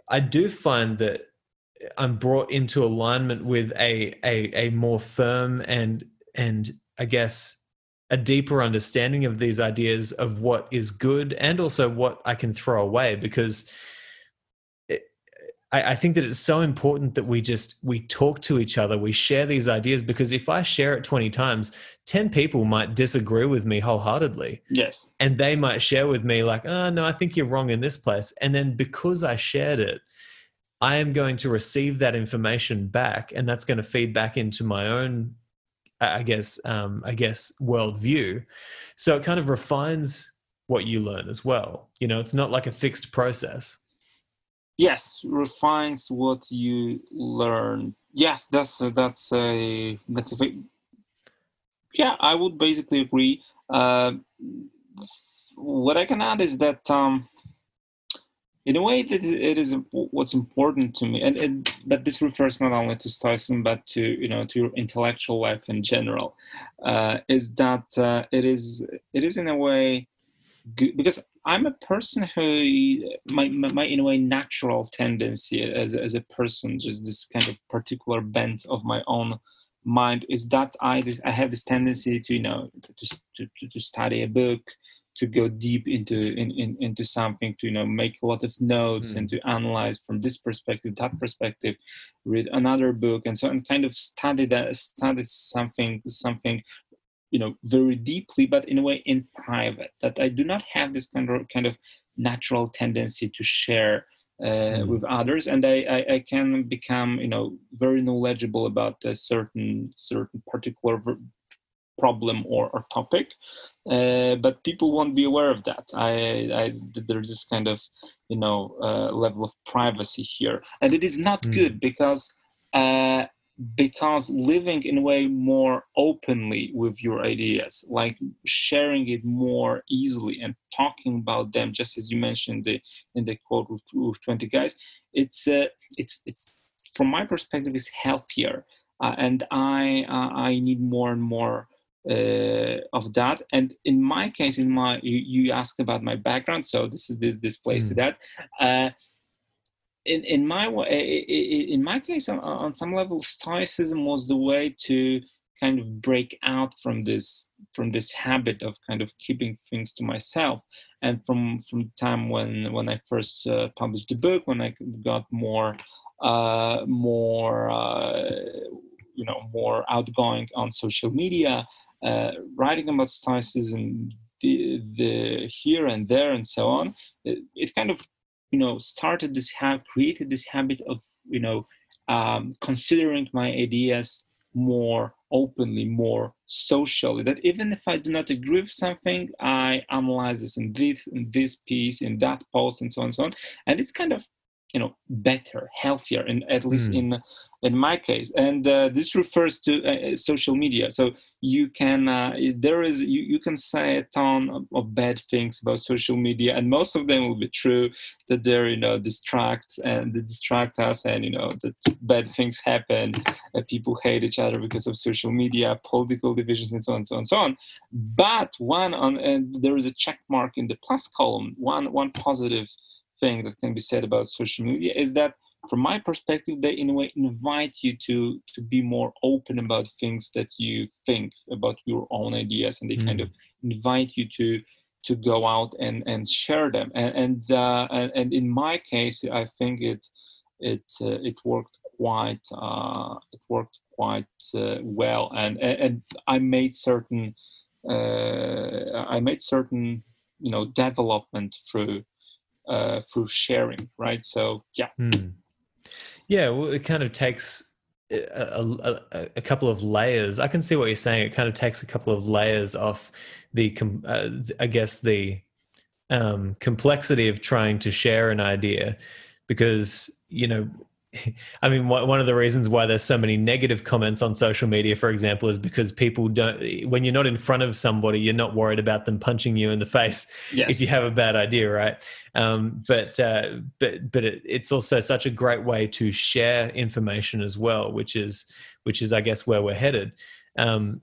i do find that I'm brought into alignment with a a a more firm and and I guess a deeper understanding of these ideas of what is good and also what I can throw away because I, I think that it's so important that we just we talk to each other we share these ideas because if I share it 20 times 10 people might disagree with me wholeheartedly yes and they might share with me like oh no I think you're wrong in this place and then because I shared it I am going to receive that information back, and that's going to feed back into my own, I guess, um, I guess, worldview. So it kind of refines what you learn as well. You know, it's not like a fixed process. Yes, refines what you learn. Yes, that's uh, that's a that's a yeah. I would basically agree. Uh, what I can add is that. Um, in a way that it is what's important to me and, and, but this refers not only to stoicism but to you know to your intellectual life in general uh, is that uh, it is it is in a way because i'm a person who my, my, my, in a way natural tendency as, as a person just this kind of particular bent of my own mind is that i this, i have this tendency to you know to, to, to study a book to go deep into in, in, into something to you know make a lot of notes mm. and to analyze from this perspective that perspective read another book and so and kind of study that study something something you know very deeply but in a way in private that i do not have this kind of kind of natural tendency to share uh, mm. with others and I, I, I can become you know very knowledgeable about a certain certain particular problem or, or topic uh, but people won't be aware of that I, I there's this kind of you know uh, level of privacy here and it is not mm. good because uh, because living in a way more openly with your ideas like sharing it more easily and talking about them just as you mentioned the, in the quote with, with 20 guys it's uh, it's it's from my perspective is healthier uh, and i uh, i need more and more uh, of that. And in my case, in my you, you asked about my background, so this is this place mm. to that. In in my in my case, on, on some level, Stoicism was the way to kind of break out from this from this habit of kind of keeping things to myself. And from from the time when when i first uh, published the book when i got more uh, more uh, you know more outgoing on social media uh, writing about Stoicism the, the here and there and so on, it, it kind of you know started this have created this habit of you know um, considering my ideas more openly, more socially. That even if I do not agree with something, I analyze this in this in this piece, in that post, and so on and so on. And it's kind of you know better healthier and at least mm. in in my case. And uh, this refers to uh, uh, social media. So you can uh, there is you, you can say a ton of, of, bad things about social media and most of them will be true that they're you know distract and they distract us and you know that bad things happen people hate each other because of social media political divisions and so on and so on and so on. But one on and there is a check mark in the plus column one one positive thing that can be said about social media is that from my perspective, they in a way invite you to to be more open about things that you think about your own ideas, and they mm. kind of invite you to to go out and and share them. And and uh, and, and, in my case, I think it it uh, it worked quite uh, it worked quite uh, well, and, and I made certain uh, I made certain you know development through uh, through sharing, right? So yeah. Hmm. Yeah, well, it kind of takes a, a, a, couple of layers. I can see what you're saying. It kind of takes a couple of layers off the, uh, I guess, the um, complexity of trying to share an idea, because you know I mean, one of the reasons why there's so many negative comments on social media, for example, is because people don't, when you're not in front of somebody, you're not worried about them punching you in the face yes. if you have a bad idea, right? Um, but uh, but but it, it's also such a great way to share information as well, which is which is, I guess, where we're headed. Um,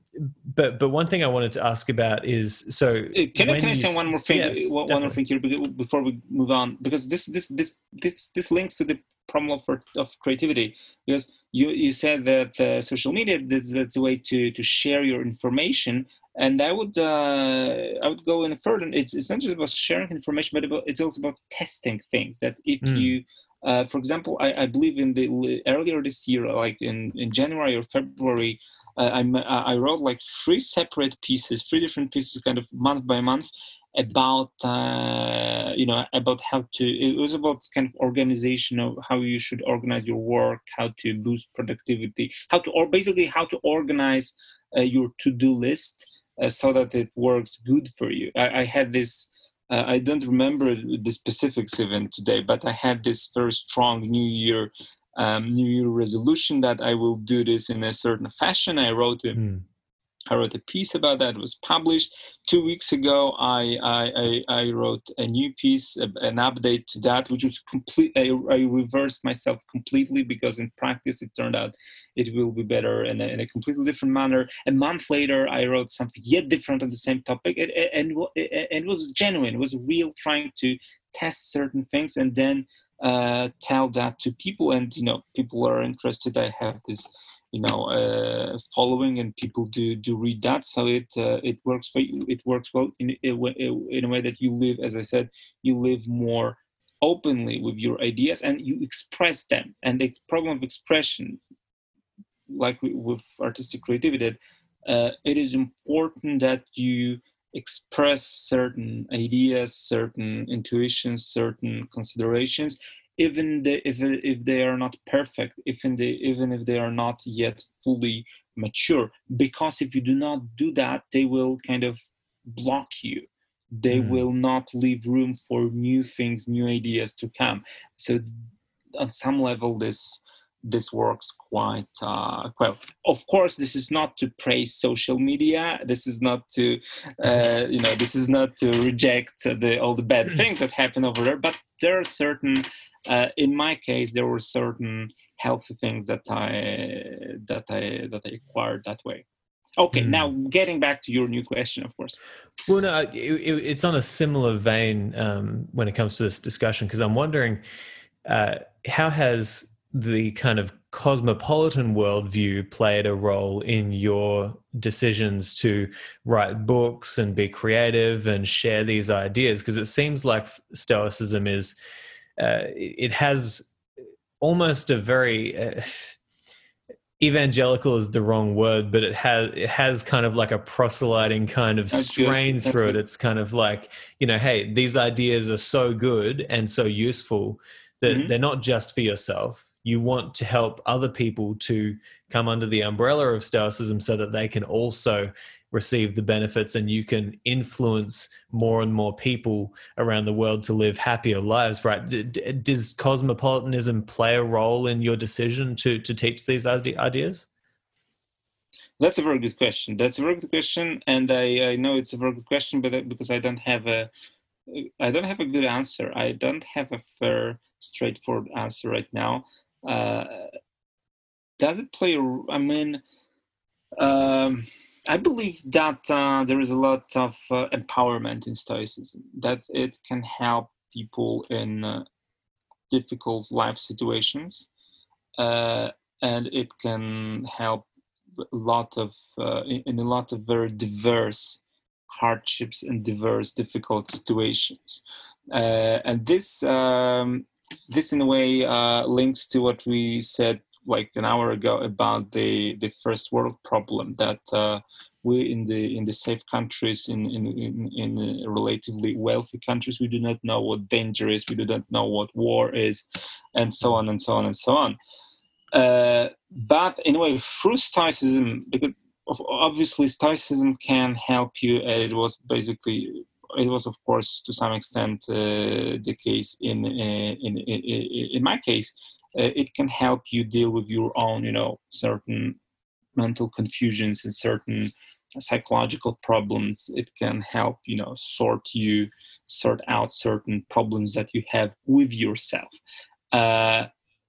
but but one thing I wanted to ask about is so. Uh, can I can I say one more thing? Yes, one more thing here before we move on, because this this this this this links to the problem of, of creativity. Because you you said that uh, social media is that's a way to to share your information, and I would uh, I would go in further. It's it's not just about sharing information, but about, it's also about testing things. That if mm. you uh, for example, I, I, believe in the earlier this year, like in, in January or February, I, I wrote like three separate pieces, three different pieces, kind of month by month, about uh, you know about how to. It was about kind of organization of how you should organize your work, how to boost productivity, how to or basically how to organize uh, your to-do list uh, so that it works good for you. I, I had this. Uh, I don't remember the specifics even today, but I had this very strong New Year um, New Year resolution that I will do this in a certain fashion. I wrote a, mm. I wrote a piece about that. It was published two weeks ago. I I, I, wrote a new piece, an update to that, which was complete. I, I, reversed myself completely because in practice it turned out it will be better in a, in a completely different manner. A month later, I wrote something yet different on the same topic, and, and, and it was genuine. It was real, trying to test certain things, and then uh, tell that to people. And you know people are interested. I have this you know uh, following and people do do read that. So it uh, it works for you, it works well in, in a way that you live as i said you live more openly with your ideas and you express them. And the problem of expression like with artistic creativity uh, it is important that you express certain ideas, certain intuitions, certain considerations, even the, if if they are not perfect, even they even if they are not yet fully mature. Because if you do not do that, they will kind of block you. They mm. will not leave room for new things, new ideas to come. So, on some level, this this works quite uh, well. Of course, this is not to praise social media. This is not to, uh, you know, this is not to reject the, all the bad things that happen over there. But there are certain, uh, in my case, there were certain healthy things that I that I that I acquired that way. Okay, mm. now getting back to your new question, of course. Well, no, it, it, it's on a similar vein um, when it comes to this discussion because I'm wondering uh, how has the kind of cosmopolitan worldview played a role in your decisions to write books and be creative and share these ideas? Because it seems like Stoicism is, uh, it has almost a very. Uh, evangelical is the wrong word but it has it has kind of like a proselyting kind of That's strain good. through it it's kind of like you know hey these ideas are so good and so useful that mm-hmm. they're not just for yourself you want to help other people to come under the umbrella of stoicism so that they can also receive the benefits and you can influence more and more people around the world to live happier lives right? Does cosmopolitanism play a role in your decision to to teach these ideas? That's a very good question. That's a very good question and i, I know it's a very good question but uh, because i don't have a i don't have a good answer. I don't have a fair straightforward answer right now uh, does it play? I mean, um, I believe that uh, there is a lot of uh, empowerment in Stoicism. That it can help people in uh, difficult life situations, uh, and it can help a lot of uh, in a lot of very diverse hardships and diverse difficult situations. Uh, and this um, this in a way uh, links to what we said like an hour ago about the the first world problem that uh, we in the in the safe countries in, in in in relatively wealthy countries we do not know what danger is we do not know what war is and so on and so on and so on. Uh, but anyway through stoicism because obviously stoicism can help you and it was basically it was of course to some extent uh, the case in, uh, in, in in my case. Uh, it can help you deal with your own you know certain mental confusions and certain psychological problems. It can help you know sort you sort out certain problems that you have with yourself. Uh,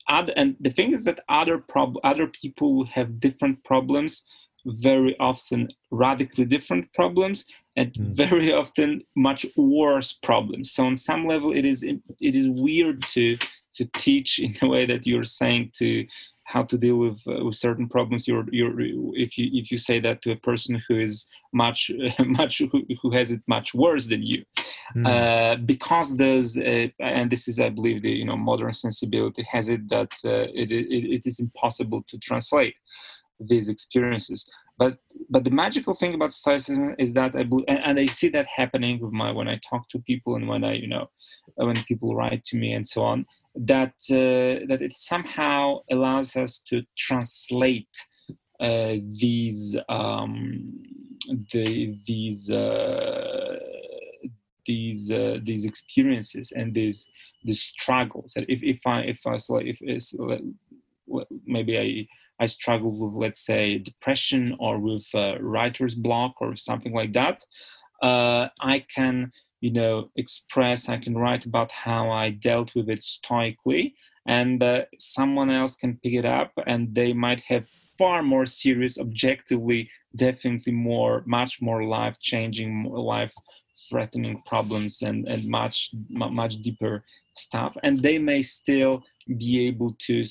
and the thing is that other prob- other people have different problems very often radically different problems and mm. very often much worse problems so on some level it is it is weird to to teach in a way that you're saying to how to deal with, uh, with certain problems you're, you're if you if you say that to a person who is much much who, who has it much worse than you mm. uh, because those uh, and this is i believe the you know modern sensibility has it that uh, it, it, it is impossible to translate these experiences but but the magical thing about stoicism is that i believe, and, and i see that happening with my when i talk to people and when i you know when people write to me and so on that uh, that it somehow allows us to translate uh, these um, the, these uh, these uh, these experiences and these these struggles. If if I if I if it's, maybe I I struggle with let's say depression or with uh, writer's block or something like that, uh, I can you know express i can write about how i dealt with it stoically and uh, someone else can pick it up and they might have far more serious objectively definitely more much more life changing life threatening problems and and much much deeper stuff and they may still be able to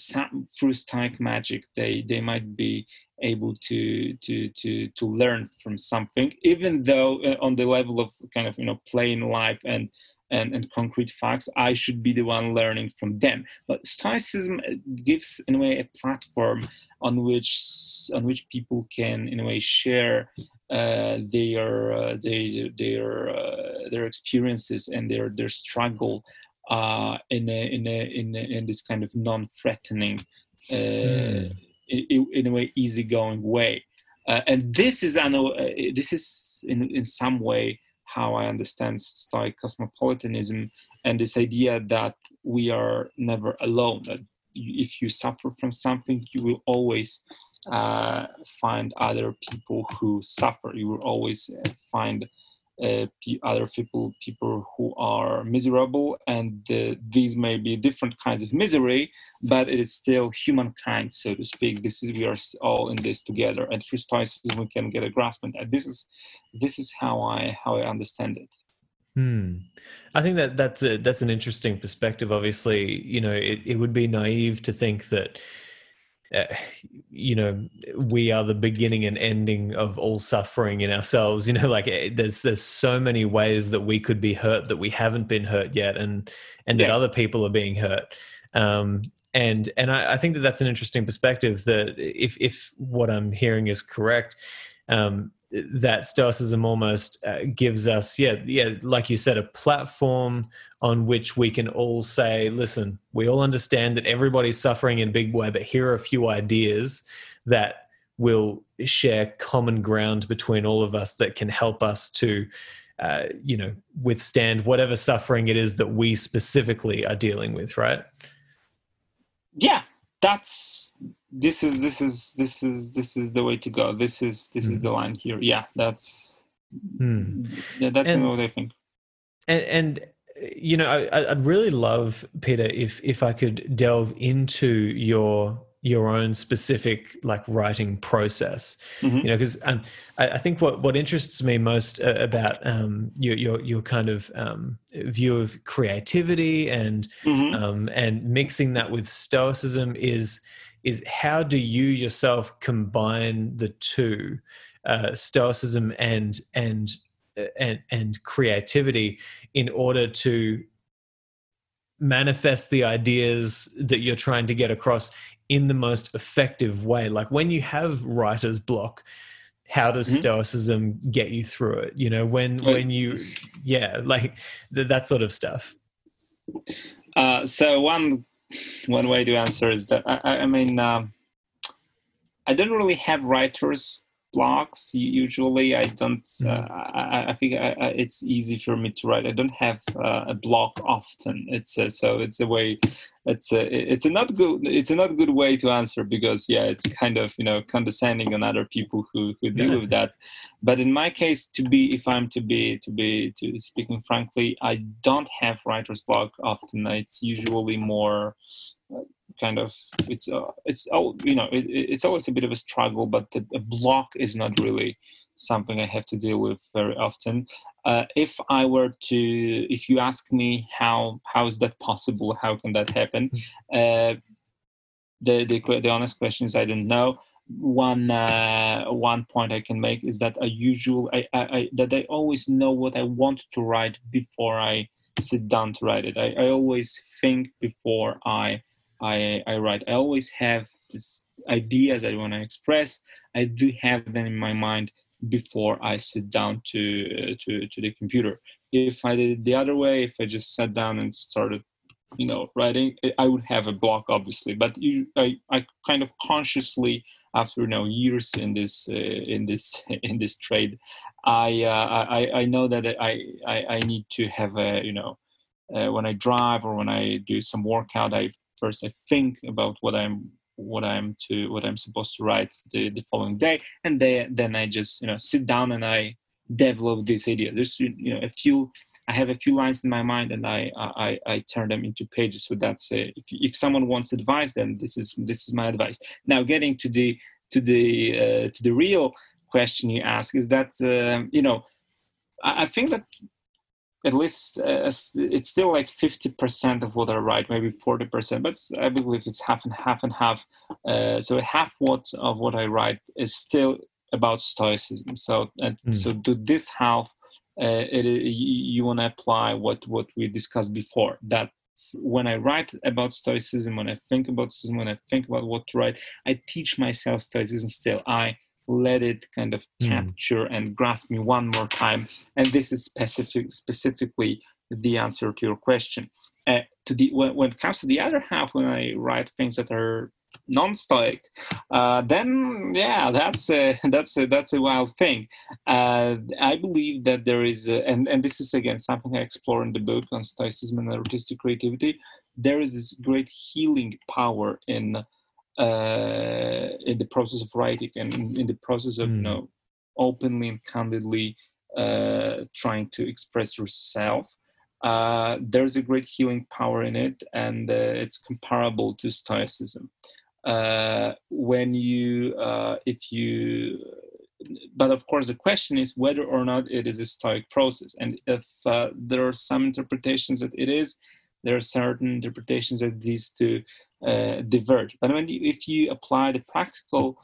through stoic magic they they might be able to to to to learn from something even though uh, on the level of kind of you know plain life and and, and concrete facts i should be the one learning from them. But stoicism uh, gives in a way a platform on which on which people can in a way share uh, their uh, their their uh, their experiences and their their struggle uh, in a, in a, in a, in this kind of non-threatening mm in, in a way easygoing way. Uh, and this is know uh, this is in in some way how I understand Stoic cosmopolitanism and this idea that we are never alone. That if you suffer from something, you will always uh, find other people who suffer. You will always uh, find uh, other people people who are miserable and uh, these may be different kinds of misery but it is still humankind so to speak this is we are all in this together and through stoicism we can get a grasp on that this is this is how i how i understand it Hmm. I think that that's a, that's an interesting perspective. Obviously, you know, it, it would be naive to think that uh, you know we are the beginning and ending of all suffering in ourselves you know like eh, there's there's so many ways that we could be hurt that we haven't been hurt yet and and that other people are being hurt. Um and and I, I, think that that's an interesting perspective that if if what i'm hearing is correct um that stoicism almost uh, gives us yeah yeah like you said a platform on which we can all say listen we all understand that everybody's suffering in big way but here are a few ideas that will share common ground between all of us that can help us to uh, you know withstand whatever suffering it is that we specifically are dealing with right? Yeah that's this is this is this is this is the way to go this is this mm. is the hmm. line here yeah that's mm. yeah that's and, what i think and and you know I, i'd really love peter if if i could delve into your your own specific like writing process mm-hmm. you know because um, I, I, think what what interests me most uh, about um, your, your your kind of um, view of creativity and mm-hmm. Um, and mixing that with stoicism is is how do you yourself combine the two uh, stoicism and and uh, and and creativity in order to manifest the ideas that you're trying to get across in the most effective way. Like when you have writer's block how does mm-hmm. stoicism get you through it? You know when when you yeah like th- that sort of stuff. Uh, so one one way to answer is that i, I mean um, i don't really have writers blocks usually. I don't uh, mm-hmm. I, I, think I, I, it's easy for me to write. I don't have uh, a block often. It's a, so it's a way it's a it's a not good it's a not good way to answer because yeah it's kind of you know condescending on other people who who deal with that. But in my case to be if i'm to be to be to speaking frankly i don't have writer's block often. It's usually more kind of it's uh, it's all you know it, it's always a bit of a struggle but the, the, block is not really something i have to deal with very often uh, if i were to if you ask me how how is that possible how can that happen hmm. uh, the, the the honest question is i don't know one uh, one point I can make is that I usually I, I, I, that I always know what I want to write before I sit down to write it. I, I always think before I I, I write. I always have this ideas I want to express. I do have them in my mind before I sit down to uh, to to the computer. If I did it the other way, if I just sat down and started, you know, writing, I would have a block, obviously. But you, I, I kind of consciously, after you know years in this uh, in this in this trade, I, uh, I I know that I, I I need to have a you know uh, when I drive or when I do some workout, I first I think about what I'm what I'm to what I'm supposed to write the, the following day, and then then I just you know sit down and I develop this idea. There's you know a few I have a few lines in my mind and I I, I turn them into pages. So that's if if someone wants advice, then this is this is my advice. Now getting to the to the uh, to the real question you ask is that uh, you know I, I think that at least uh, it's still like 50% of what I write, maybe 40%, but I believe it's half and half and half. Uh, so half what of what I write is still about Stoicism. So, mm. so to this half, uh, it, you want to apply what what we discussed before. That when I write about Stoicism, when I think about Stoicism, when I think about what to write, I teach myself Stoicism. Still, I let it kind of mm. capture and grasp me one more time. And this is specific, specifically the answer to your question. Uh, to the when, when, it comes to the other half, when I write things that are non-stoic, uh, then yeah, that's a, that's a, that's a wild thing. Uh, I believe that there is, a, and and this is again something I explore in the book on stoicism and artistic creativity. There is this great healing power in uh, in the process of writing and in the process of mm. you hmm. know openly and candidly uh, trying to express yourself uh, there's a great healing power in it and uh, it's comparable to stoicism uh, when you uh, if you but of course the question is whether or not it is a stoic process and if there are some interpretations that it is there are certain interpretations that these two uh, diverge. But when you, if you apply the practical,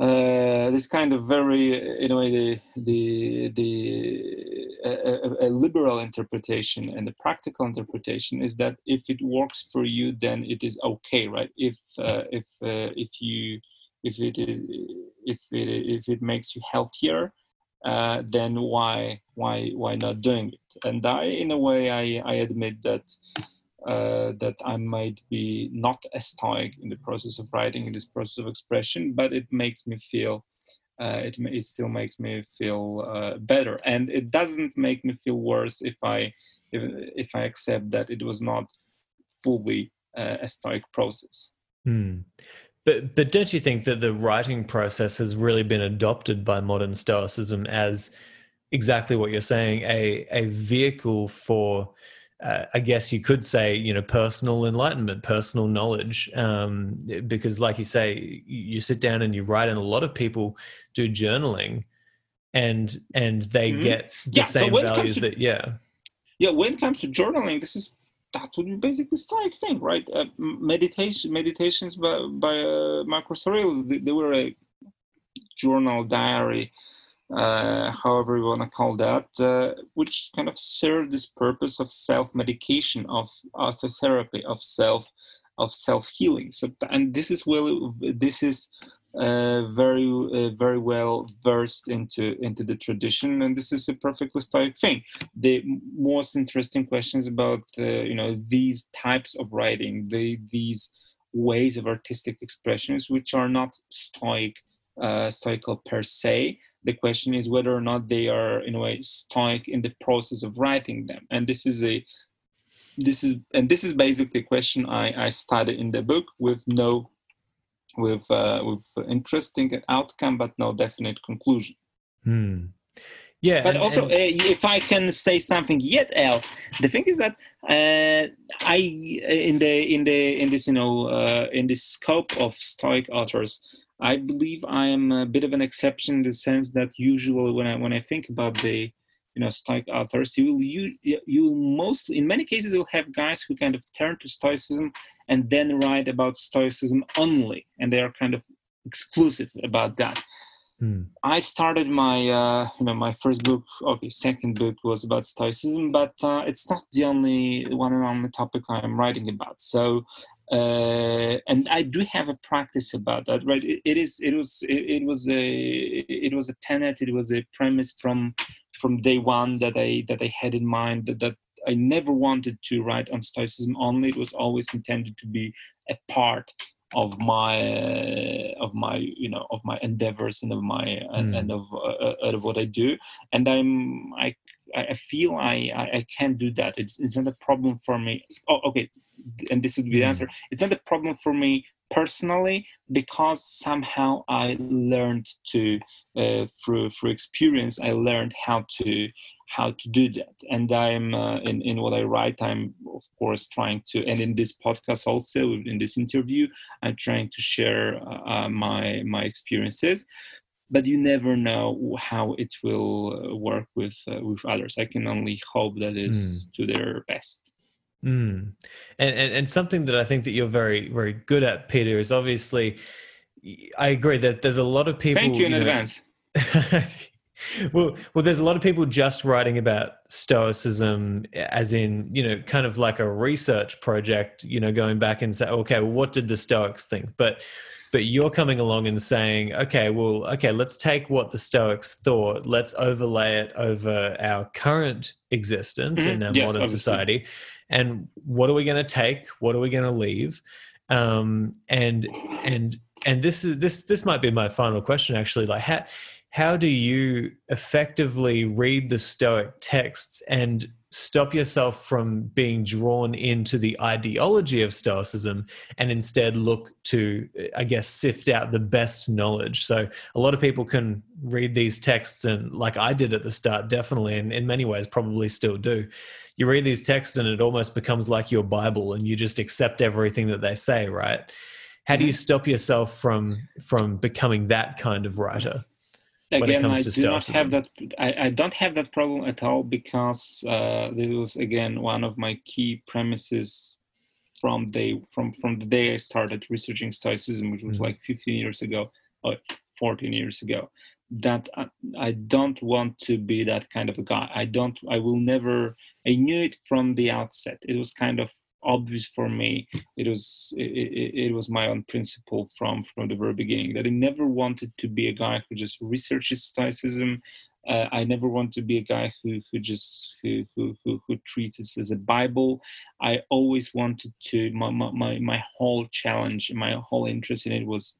uh, this kind of very, in a way, the the the a, a, liberal interpretation and the practical interpretation is that if it works for you, then it is okay, right? If uh, if uh, if you if it if it if it makes you healthier, uh, then why why why not doing it? And I, in a way, I I admit that uh, that I might be not as stoic in the process of writing, in this process of expression, but it makes me feel. Uh, it, it still makes me feel uh, better, and it doesn't make me feel worse if I if, if I accept that it was not fully uh, a stoic process. Hmm. But but don't you think that the writing process has really been adopted by modern Stoicism as exactly what you're saying a a vehicle for uh, I guess you could say, you know, personal enlightenment, personal knowledge, um, because, like you say, you sit down and you write, and a lot of people do journaling, and and they mm-hmm. get the yeah, same so values to, that, yeah, yeah. When it comes to journaling, this is that would be basically Stoic thing, right? Uh, meditation, meditations by by uh, Marcus Aurelius, they, they were a journal diary uh, however you want to call that, uh, which kind of serve this purpose of self-medication, of autotherapy, of self, of self-healing. So, and this is well, this is uh, very, uh, very well versed into into the tradition, and this is a perfectly stoic thing. The most interesting questions about uh, you know these types of writing, the these ways of artistic expressions, which are not stoic uh, stoical per se. The question is whether or not they are, in a way, stoic in the process of writing them. And this is a this is and this is basically a question I, I study in the book with no with uh, with interesting outcome but no definite conclusion. Hmm. Yeah, but and, also, and... Uh, if I can say something yet else, the thing is that uh, I in the in the in this you know uh, in the scope of Stoic authors, I believe I am a bit of an exception in the sense that usually when I when I think about the you know Stoic authors, you will you you most in many cases you'll have guys who kind of turn to Stoicism and then write about Stoicism only, and they are kind of exclusive about that. Hmm. I started my uh, you know my first book, okay, second book was about Stoicism, but uh, it's not the only one and only topic I'm writing about. So uh, and I do have a practice about that, right? it, it is, it was, it, it, was a, it was a tenet, it was a premise from, from day one that I that I had in mind that, that I never wanted to write on Stoicism only. It was always intended to be a part of my uh, of my you know of my endeavors and of my mm. and, and, of uh, of what I do. And I'm I I feel I I, I can do that. It's it's not a problem for me. Oh, okay and this would be the answer. Mm. it's not a problem for me personally because somehow i learned to uh, through through experience i learned how to how to do that. And i'm uh, in in what i write i'm of course trying to and in this podcast also in this interview i'm trying to share uh, uh my my experiences. But you never know how it will uh, work with uh, with others. I can only hope that is mm. to their best Mm. And, and and something that I think that you're very very good at, Peter, is obviously. I agree that there's a lot of people. Thank you in you know, advance. well, well, there's a lot of people just writing about Stoicism, as in you know, kind of like a research project. You know, going back and say, okay, well, what did the Stoics think? But but you're coming along and saying, okay, well, okay, let's take what the Stoics thought, let's overlay it over our current existence mm-hmm. in our yes, modern obviously. society, and what are we going to take? What are we going to leave? Um, and and and this is this this might be my final question actually. Like how how do you effectively read the stoic texts and stop yourself from being drawn into the ideology of stoicism and instead look to i guess sift out the best knowledge? So a lot of people can read these texts and like i did at the start definitely and in many ways probably still do. You read these texts and it almost becomes like your bible and you just accept everything that they say right? How do you mm-hmm. stop yourself from from becoming that kind of writer again i do not have that I, I, don't have that problem at all because uh, this was again one of my key premises from day from from the day i started researching stoicism which was mm-hmm. like 15 years ago or 14 years ago that I, I don't want to be that kind of a guy i don't i will never I knew it from the outset. It was kind of obvious for me. It was it, it, was my own principle from from the very beginning that I never wanted to be a guy who just researches Stoicism. Uh, I never want to be a guy who who just who who who, who treats this as a Bible. I always wanted to my my my whole challenge, my whole interest in it was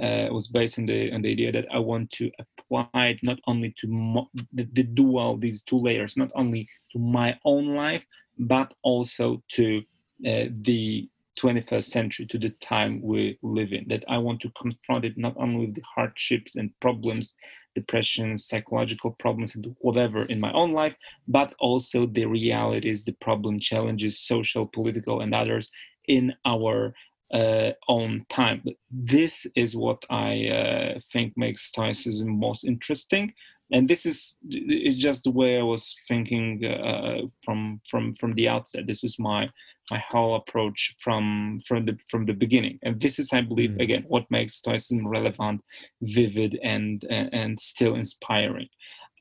uh, was based on the on the idea that I want to apply it not only to mo- the, the, dual these two layers, not only to my own life, but also to uh, the 21st century to the time we live in that i want to confront it not only with the hardships and problems depression psychological problems and whatever in my own life but also the realities the problem challenges social political and others in our uh, own time. But this is what i uh, think makes stoicism most interesting and this is is just the way I was thinking uh, from from from the outset. This was my my whole approach from from the from the beginning, and this is, I believe, mm. again what makes Stoicism relevant, vivid, and and still inspiring.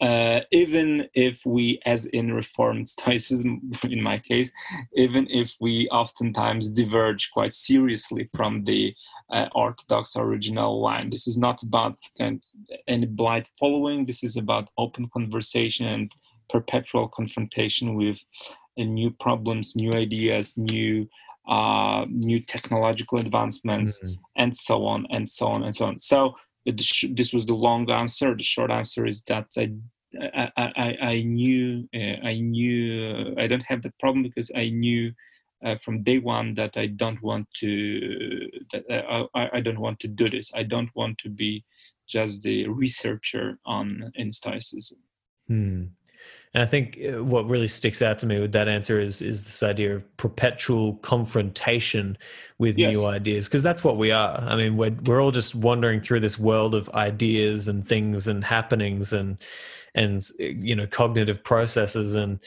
Uh, even if we, as in Reformed Stoicism, in my case, even if we oftentimes diverge quite seriously from the uh, orthodox original line. This is not about kind of any blind following. This is about open conversation and perpetual confrontation with uh, new problems, new ideas, new uh, new technological advancements, mm-hmm. and so on and so on and so on. So this was the long answer. The short answer is that I I, I, I knew uh, I knew I don't have the problem because I knew uh, from day one that I don't want to that uh, I, I don't want to do this. I don't want to be just the researcher on in Stoicism. Hmm. And I think uh, what really sticks out to me with that answer is is this idea of perpetual confrontation with yes. new ideas, because that's what we are. I mean, we're we're all just wandering through this world of ideas and things and happenings and and you know cognitive processes and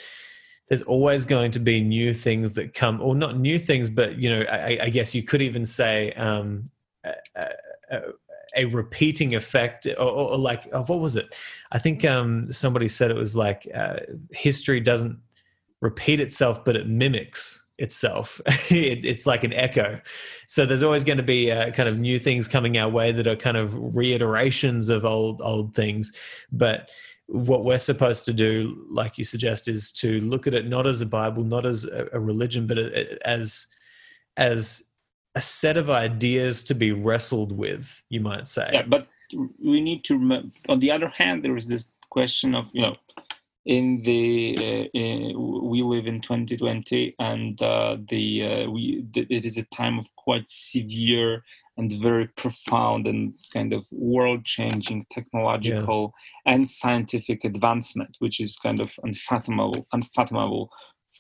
there's always going to be new things that come, or not new things, but you know, I, I guess you could even say um, a, a, a, repeating effect, or, or like oh, what was it? I think um, somebody said it was like uh, history doesn't repeat itself, but it mimics itself. it, it's like an echo. So there's always going to be uh, kind of new things coming our way that are kind of reiterations of old old things, but what we're supposed to do, like you suggest, is to look at it not as a Bible, not as a, religion, but as as a set of ideas to be wrestled with. You might say. Yeah, but we need to. Remember, on the other hand, there is this question of you know, in the uh, in, we live in 2020, and uh, the uh, we it is a time of quite severe and very profound and kind of world changing technological yeah. and scientific advancement, which is kind of unfathomable, unfathomable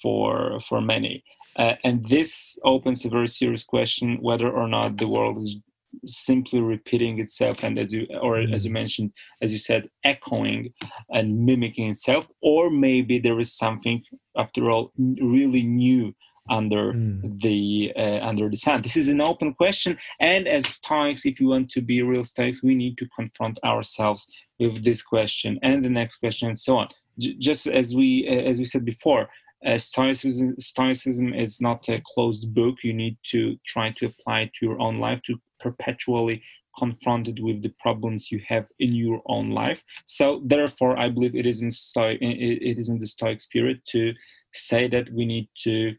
for, for many. Uh, and this opens a very serious question whether or not the world is simply repeating itself and as you or mm-hmm. as you mentioned as you said echoing and mimicking itself or maybe there is something after all really new under mm. the uh, under the sun this is an open question and as stoics if you want to be real stoics we need to confront ourselves with this question and the next question and so on J- just as we uh, as we said before uh, stoicism, stoicism is not a closed book you need to try to apply it to your own life to perpetually confronted with the problems you have in your own life so therefore i believe it is in stoic it is in the stoic spirit to say that we need to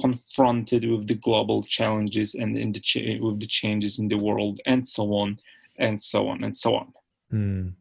confronted with the global challenges and in the with the changes in the world and so on and so on and so on. Mm.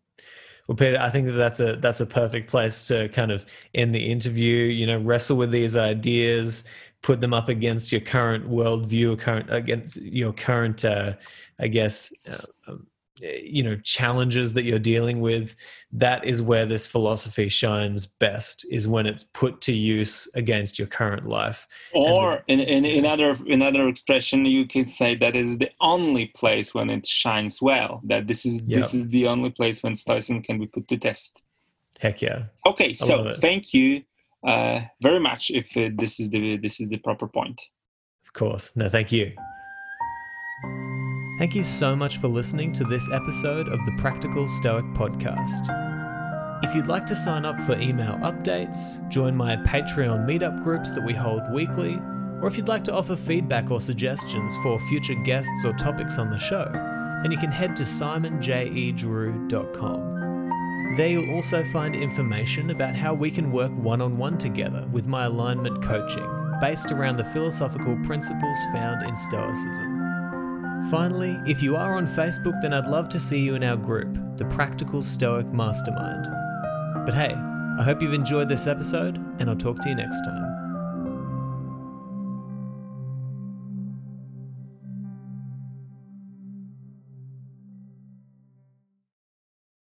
Well, Peter, I think that that's a that's a perfect place to kind of end the interview. You know, wrestle with these ideas, put them up against your current worldview, current against your current, uh, I guess, uh, um, you know challenges that you're dealing with that is where this philosophy shines best is when it's put to use against your current life. Or in, in another another expression you could say that is the only place when it shines well that this is yep. this is the only place when stoicism can be put to test. Heck yeah. Okay so thank you uh, very much if uh, this is the this is the proper point of course no thank you Thank you so much for listening to this episode of the Practical Stoic Podcast. If you'd like to sign up for email updates, join my Patreon meetup groups that we hold weekly, or if you'd like to offer feedback or suggestions for future guests or topics on the show, then you can head to simonjdrew.com. There you'll also find information about how we can work one on one together with my alignment coaching, based around the philosophical principles found in Stoicism. Finally, if you are on Facebook, then I'd love to see you in our group, the Practical Stoic Mastermind. But hey, I hope you've enjoyed this episode, and I'll talk to you next time.